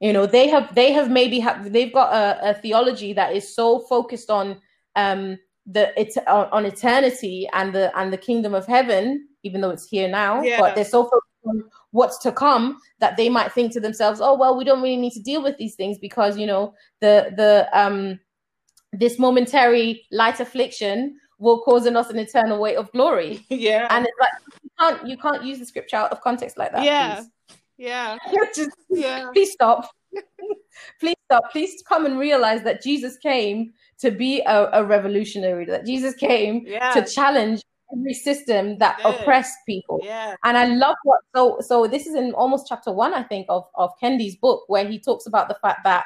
You know they have they have maybe have they've got a, a theology that is so focused on um the it's on, on eternity and the and the kingdom of heaven even though it's here now Yeah. but they're so focused on what's to come that they might think to themselves oh well we don't really need to deal with these things because you know the the um this momentary light affliction will cause in us an eternal weight of glory yeah and it's like you can't you can't use the scripture out of context like that yeah yeah. Just- yeah please stop. please stop. Please come and realize that Jesus came to be a, a revolutionary, that Jesus came yeah. to challenge every system that oppressed people. yeah. And I love what so so this is in almost chapter one, I think, of, of Kendi's book, where he talks about the fact that,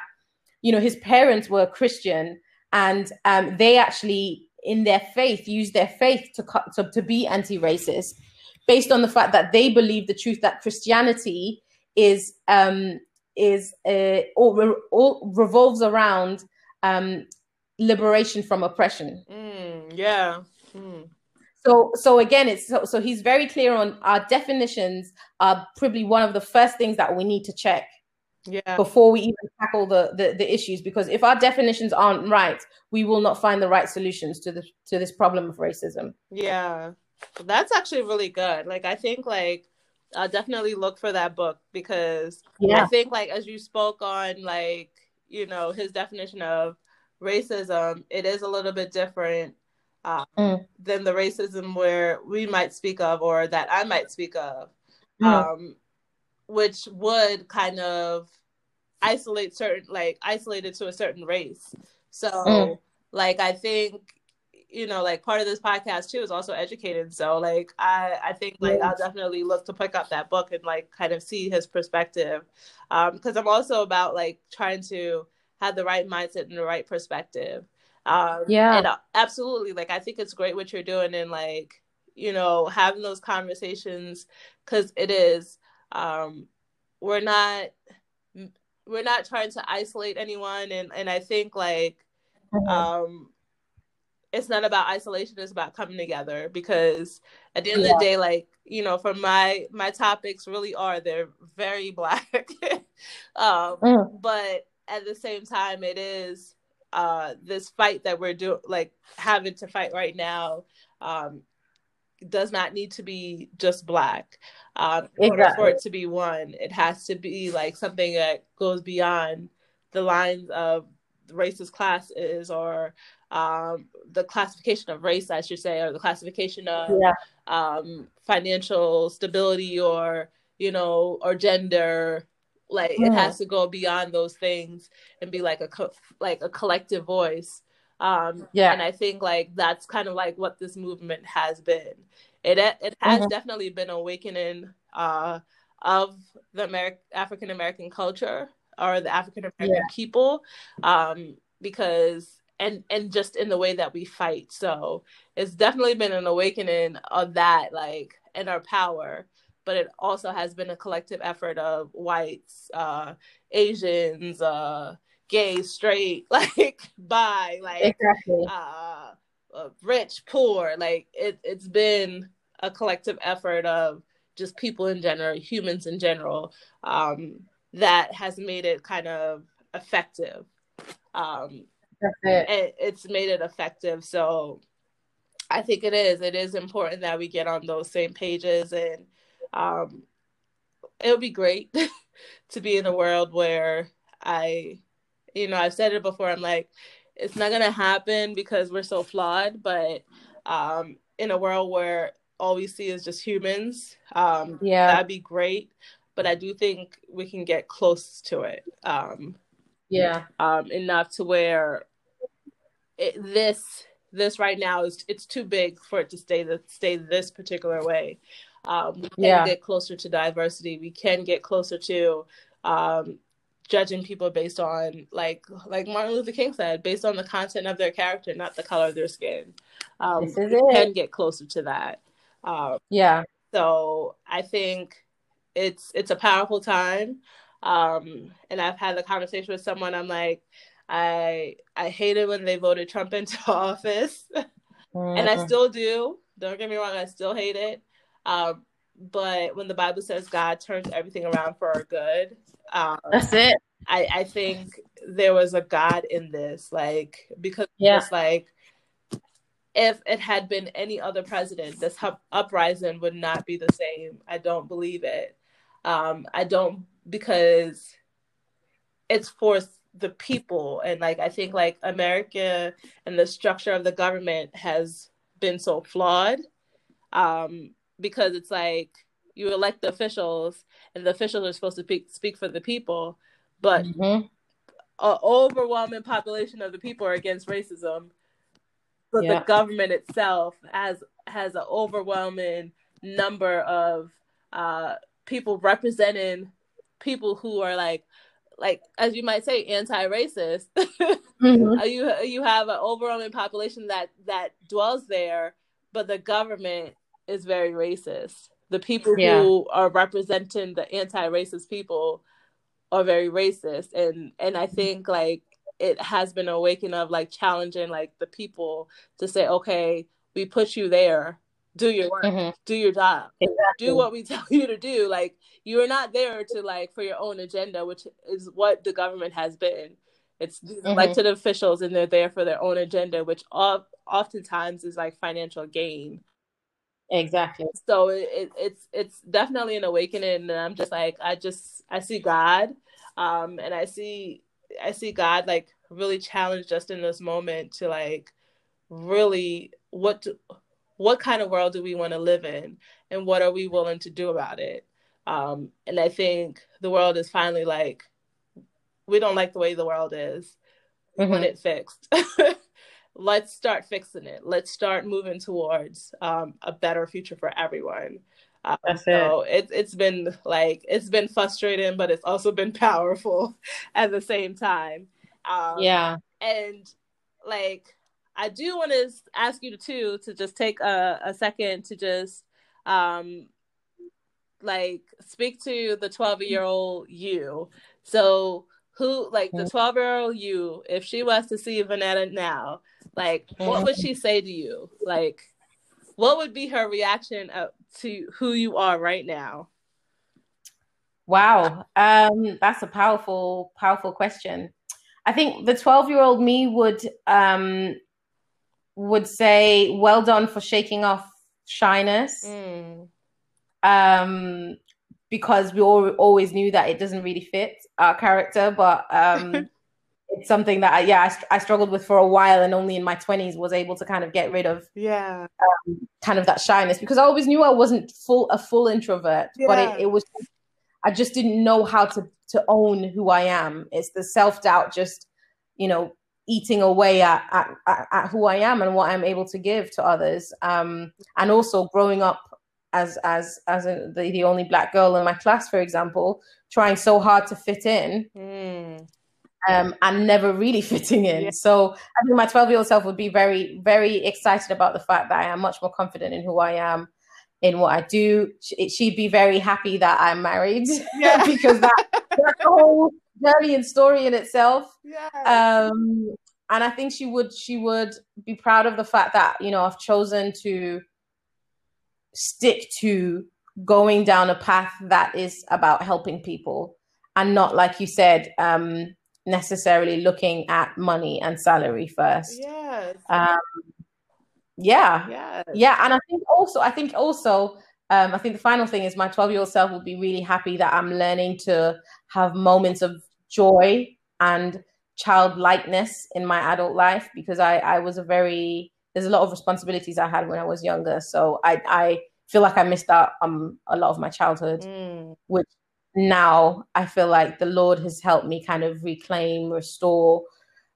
you know, his parents were Christian and um, they actually in their faith used their faith to cut to, to be anti-racist based on the fact that they believe the truth that Christianity is um is uh, revolves around um liberation from oppression mm, yeah mm. so so again it's so, so he's very clear on our definitions are probably one of the first things that we need to check yeah before we even tackle the, the the issues because if our definitions aren't right we will not find the right solutions to the to this problem of racism Yeah, that's actually really good. Like, I think like I'll definitely look for that book because yeah. I think like as you spoke on like you know his definition of racism, it is a little bit different uh, Mm. than the racism where we might speak of or that I might speak of, Mm. um, which would kind of isolate certain like isolated to a certain race. So Mm. like I think you know like part of this podcast too is also educated. So like I I think like I'll definitely look to pick up that book and like kind of see his perspective. Um because I'm also about like trying to have the right mindset and the right perspective. Um Yeah. and uh, absolutely like I think it's great what you're doing and like you know having those conversations cuz it is um we're not we're not trying to isolate anyone and and I think like Mhm. um it's not about isolation it's about coming together because at the end of the day like you know for my my topics really are they're very black um Mm. but at the same time it is uh this fight that we're doing like having to fight right now um does not need to be just black um in order for it to be one it has to be like something that goes beyond the lines of racist classes or um the classification of race i should say or the classification of Yeah. um financial stability or you know or gender like it Mm. has to go beyond those things and be like a co- like a collective voice um Yeah. and i think like that's kind of like what this movement has been it it has Mhm. definitely been awakening uh of the Ameri- african american culture or the african american Yeah. people um because and and just in the way that we fight so it's definitely been an awakening of that like and our power but it also has been a collective effort of whites uh asians uh gay straight like bi like Exactly. uh, uh rich poor like it it's been a collective effort of just people in general humans in general um that has made it kind of effective um it. it's made it effective so i think it is it is important that we get on those same pages and um it would be great to be in a world where i you know i've said it before i'm like it's not gonna happen because we're so flawed but um in a world where all we see is just humans um Yeah. that'd be great but i do think we can get close to it um Yeah. um, enough to where it, this this right now is it's too big for it to stay the stay this particular way. Um, we can Yeah. get closer to diversity. We can get closer to um, judging people based on like like Martin Luther King said, based on the content of their character, not the color of their skin. Um, This is we it. can get closer to that. Um, Yeah. so I think it's it's a powerful time. Um, and I've had the conversation with someone. I'm like, I I hated when they voted Trump into office, and I Mhm. still do. Don't get me wrong, I still hate it. Um, but when the Bible says God turns everything around for our good, um, That's it. I I think there was a God in this, like because Yeah. it's like if it had been any other president, this uprising would not be the same. I don't believe it. Um, I don't because it's for the people, and like I think like America and the structure of the government has been so flawed. Um, because it's like you elect the officials, and the officials are supposed to speak speak for the people, but Mhm. an overwhelming population of the people are against racism but Yeah. the government itself has has an overwhelming number of uh people representing people who are like like as you might say anti-racist Mhm. Uh, you you have an overwhelming population that that dwells there but the government is very racist the people Yeah. who are representing the anti-racist people are very racist and and i think like it has been a awakening of like challenging like the people to say okay we put you there do your work Mhm. do your job Exactly. do what we tell you to do like you're not there to like for your own agenda which is what the government has been it's Mhm. elected officials and they're there for their own agenda which of, oftentimes is like financial gain Exactly. so it, it, it's it's definitely an awakening and i'm just like i just i see god um and i see I see God like really challenge us in this moment to like really what do, what kind of world do we want to live in and what are we willing to do about it um, and i think the world is finally like we don't like the way the world is mm-hmm. want it fixed let's start fixing it let's start moving towards um, a better future for everyone um, so it. it's been like it's been frustrating, but it's also been powerful at the same time. Um, yeah, and like I do want to ask you too to just take a, a second to just um like speak to the 12 year old you. So who like the 12 year old you, if she was to see Vanetta now, like what would she say to you? Like what would be her reaction to who you are right now? Wow. Um that's a powerful, powerful question. I think the 12 year old me would um would say, well done for shaking off shyness. Mm. Um, because we all, always knew that it doesn't really fit our character, but um, it's something that I, yeah, I, I, struggled with for a while, and only in my twenties was able to kind of get rid of, yeah, um, kind of that shyness because I always knew I wasn't full a full introvert, yeah. but it, it was, I just didn't know how to to own who I am. It's the self doubt, just you know, eating away at, at, at, who I am and what I'm able to give to others. Um, and also growing up as as as a, the, the only black girl in my class, for example, trying so hard to fit in. Mm. Um, and never really fitting in. Yeah. So I think my 12 year old self would be very, very excited about the fact that I am much more confident in who I am, in what I do. She'd be very happy that I'm married yeah. because that, that's a whole journey and story in itself. Yeah. Um, and I think she would she would be proud of the fact that you know I've chosen to stick to going down a path that is about helping people and not like you said um, necessarily looking at money and salary first. Yes. Um, yeah. Yes. Yeah, and I think also I think also um, I think the final thing is my 12 year old self will be really happy that I'm learning to have moments of joy and childlikeness in my adult life because I, I was a very, there's a lot of responsibilities I had when I was younger. So I, I feel like I missed out on a lot of my childhood, mm. which now I feel like the Lord has helped me kind of reclaim, restore,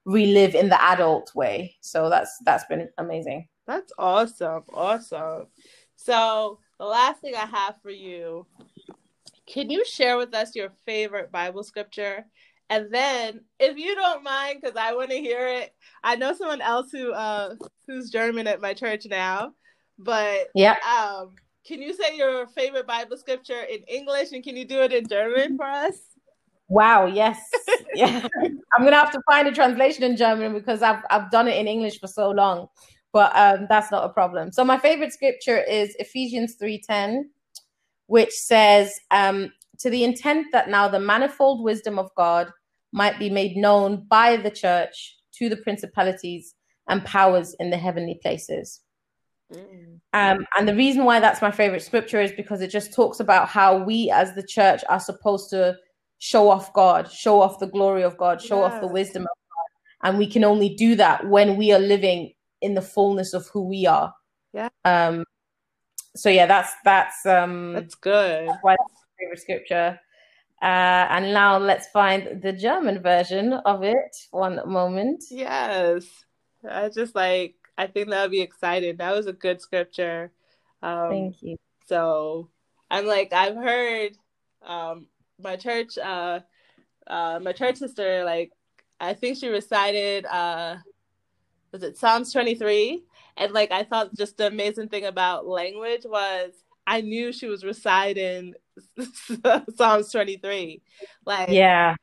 relive in the adult way. So that's that's been amazing. That's awesome. Awesome. So the last thing I have for you, can you share with us your favorite Bible scripture? And then, if you don't mind, because I want to hear it, I know someone else who uh who's German at my church now, but yeah, um, can you say your favorite Bible scripture in English, and can you do it in German for us? Wow, yes, yeah. I'm gonna have to find a translation in German because I've I've done it in English for so long but um, that's not a problem. So my favorite scripture is Ephesians 3:10, which says, um, "To the intent that now the manifold wisdom of God might be made known by the church to the principalities and powers in the heavenly places." Mm. Um, and the reason why that's my favorite scripture is because it just talks about how we as the church are supposed to show off God, show off the glory of God, show off the wisdom of God. And we can only do that when we are living in the fullness of who we are. Yeah. Um. So yeah, that's that's um. That's good. That's why that's my favorite scripture. Uh, and now let's find the German version of it. One moment. Yes, I just like I think that would be exciting. That was a good scripture. Um, Thank you. So I'm like I've heard um, my church, uh, uh, my church sister, like I think she recited uh, was it Psalms 23? And like I thought just the amazing thing about language was I knew she was reciting Psalms 23. Like Yeah.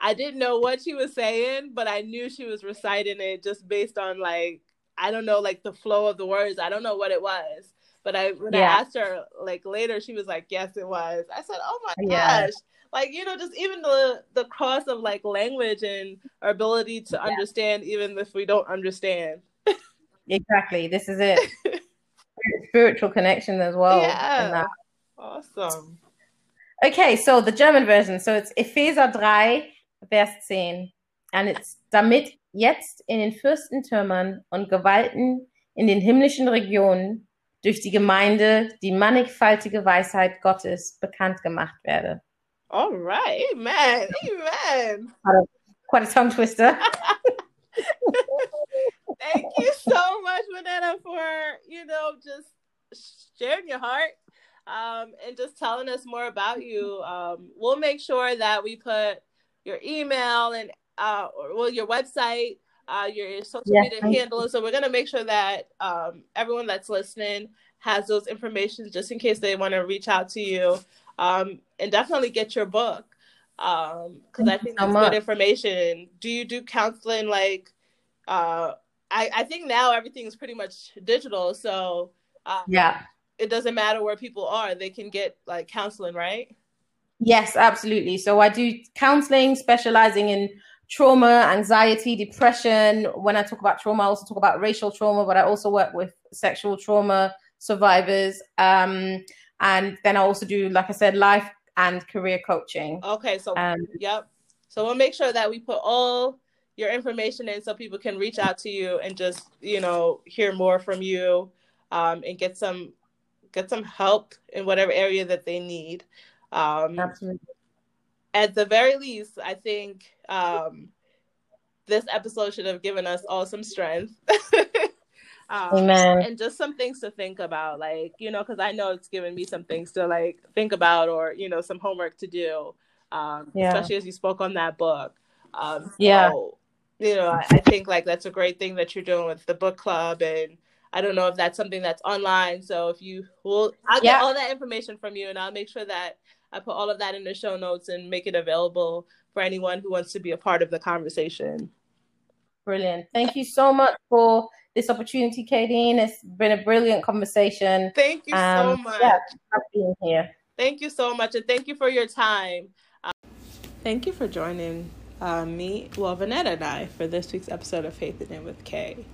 I didn't know what she was saying, but I knew she was reciting it just based on like I don't know like the flow of the words. I don't know what it was. But I when yeah. I asked her like later, she was like, "Yes, it was." I said, "Oh my yeah. gosh!" like you know just even the the cross of like language and our ability to yeah. understand even if we don't understand exactly this is it spiritual connection as well yeah uh, awesome okay so the german version so it's epheser 3 vers 10 and it's damit jetzt in den Fürstentürmern und Gewalten in den himmlischen Regionen durch die Gemeinde die mannigfaltige Weisheit Gottes bekannt gemacht werde. All right, amen, amen. Quite a tongue twister. Thank you so much, Vanetta, for you know just sharing your heart um, and just telling us more about you. Um, we'll make sure that we put your email and uh, or, well your website, uh, your social yes, media handle. So we're gonna make sure that um, everyone that's listening has those information just in case they want to reach out to you. Um, and definitely get your book because um, I think that's good information. Do you do counseling like? Uh, I, I think now everything's pretty much digital, so uh, yeah, it doesn't matter where people are; they can get like counseling, right? Yes, absolutely. So I do counseling, specializing in trauma, anxiety, depression. When I talk about trauma, I also talk about racial trauma, but I also work with sexual trauma survivors. Um, and then I also do, like I said, life and career coaching. Okay, so um, yep. So we'll make sure that we put all your information in so people can reach out to you and just you know hear more from you um, and get some get some help in whatever area that they need. Um, Absolutely. At the very least, I think um, this episode should have given us all some strength. Um, Amen. And just some things to think about, like you know, because I know it's given me some things to like think about, or you know, some homework to do. Um, yeah. Especially as you spoke on that book. Um, so, yeah. You know, I, I think like that's a great thing that you're doing with the book club, and I don't know if that's something that's online. So if you will, I'll yeah. get all that information from you, and I'll make sure that I put all of that in the show notes and make it available for anyone who wants to be a part of the conversation. Brilliant. Thank you so much for this opportunity, Kadeen. It's been a brilliant conversation. Thank you um, so much. Yeah, for being here. Thank you so much, and thank you for your time. Um, thank you for joining uh, me, well, Vanetta and I, for this week's episode of Faith in It with Kay.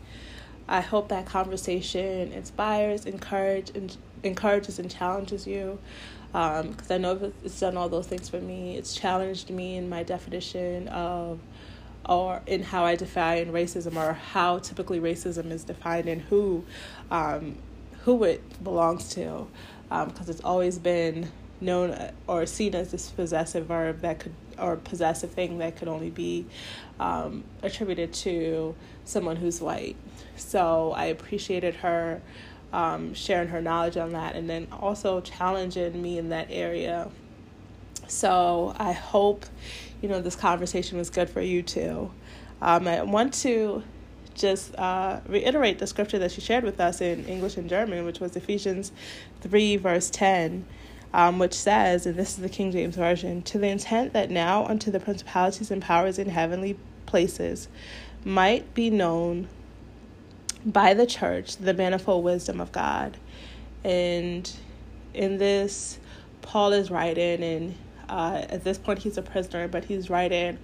I hope that conversation inspires, encourage, and encourages and challenges you. Because um, I know it's done all those things for me. It's challenged me in my definition of or in how I define racism or how typically racism is defined and who um, who it belongs to because um, it's always been known or seen as this possessive verb that could or possessive thing that could only be um, attributed to someone who's white so I appreciated her um, sharing her knowledge on that and then also challenging me in that area so I hope you know this conversation was good for you too. Um, I want to just uh, reiterate the scripture that she shared with us in English and German, which was Ephesians 3, verse 10, um, which says, and this is the King James Version, to the intent that now unto the principalities and powers in heavenly places might be known by the church the manifold wisdom of God. And in this, Paul is writing, and uh, at this point, he's a prisoner, but he's writing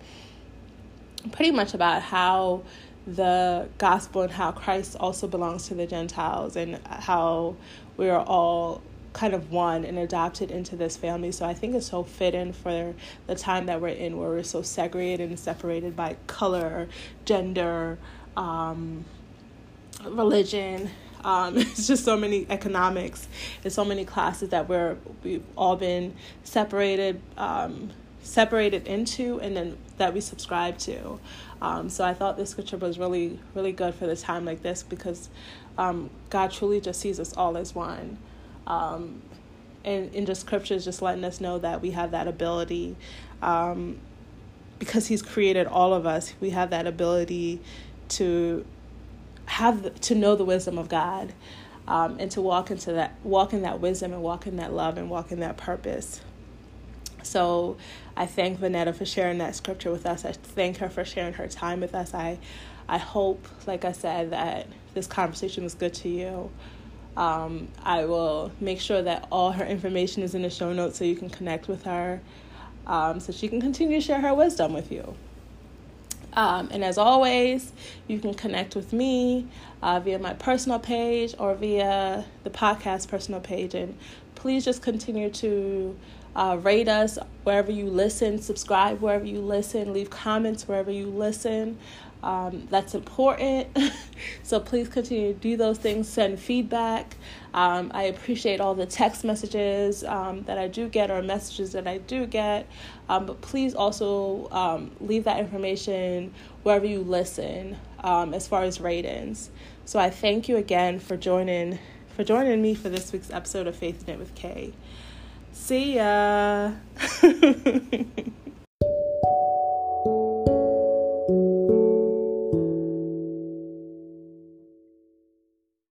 pretty much about how the gospel and how Christ also belongs to the Gentiles and how we are all kind of one and adopted into this family. So I think it's so fitting for the time that we're in where we're so segregated and separated by color, gender, um, religion, um, it's just so many economics It's so many classes that we're we've all been separated um, separated into and then that we subscribe to. Um, so I thought this scripture was really really good for the time like this because um, God truly just sees us all as one. Um, and in just scriptures just letting us know that we have that ability um, because he's created all of us we have that ability to have to know the wisdom of God um, and to walk into that walk in that wisdom and walk in that love and walk in that purpose. So I thank Vanetta for sharing that scripture with us. I thank her for sharing her time with us. I I hope, like I said, that this conversation was good to you. Um, I will make sure that all her information is in the show notes so you can connect with her um, so she can continue to share her wisdom with you. Um, and as always, you can connect with me uh, via my personal page or via the podcast personal page. And please just continue to uh, rate us wherever you listen, subscribe wherever you listen, leave comments wherever you listen. Um, that's important. so please continue to do those things, send feedback. Um, I appreciate all the text messages um, that I do get or messages that I do get. Um, but please also um, leave that information wherever you listen um, as far as ratings. So I thank you again for joining for joining me for this week's episode of Faith in It with Kay. See ya.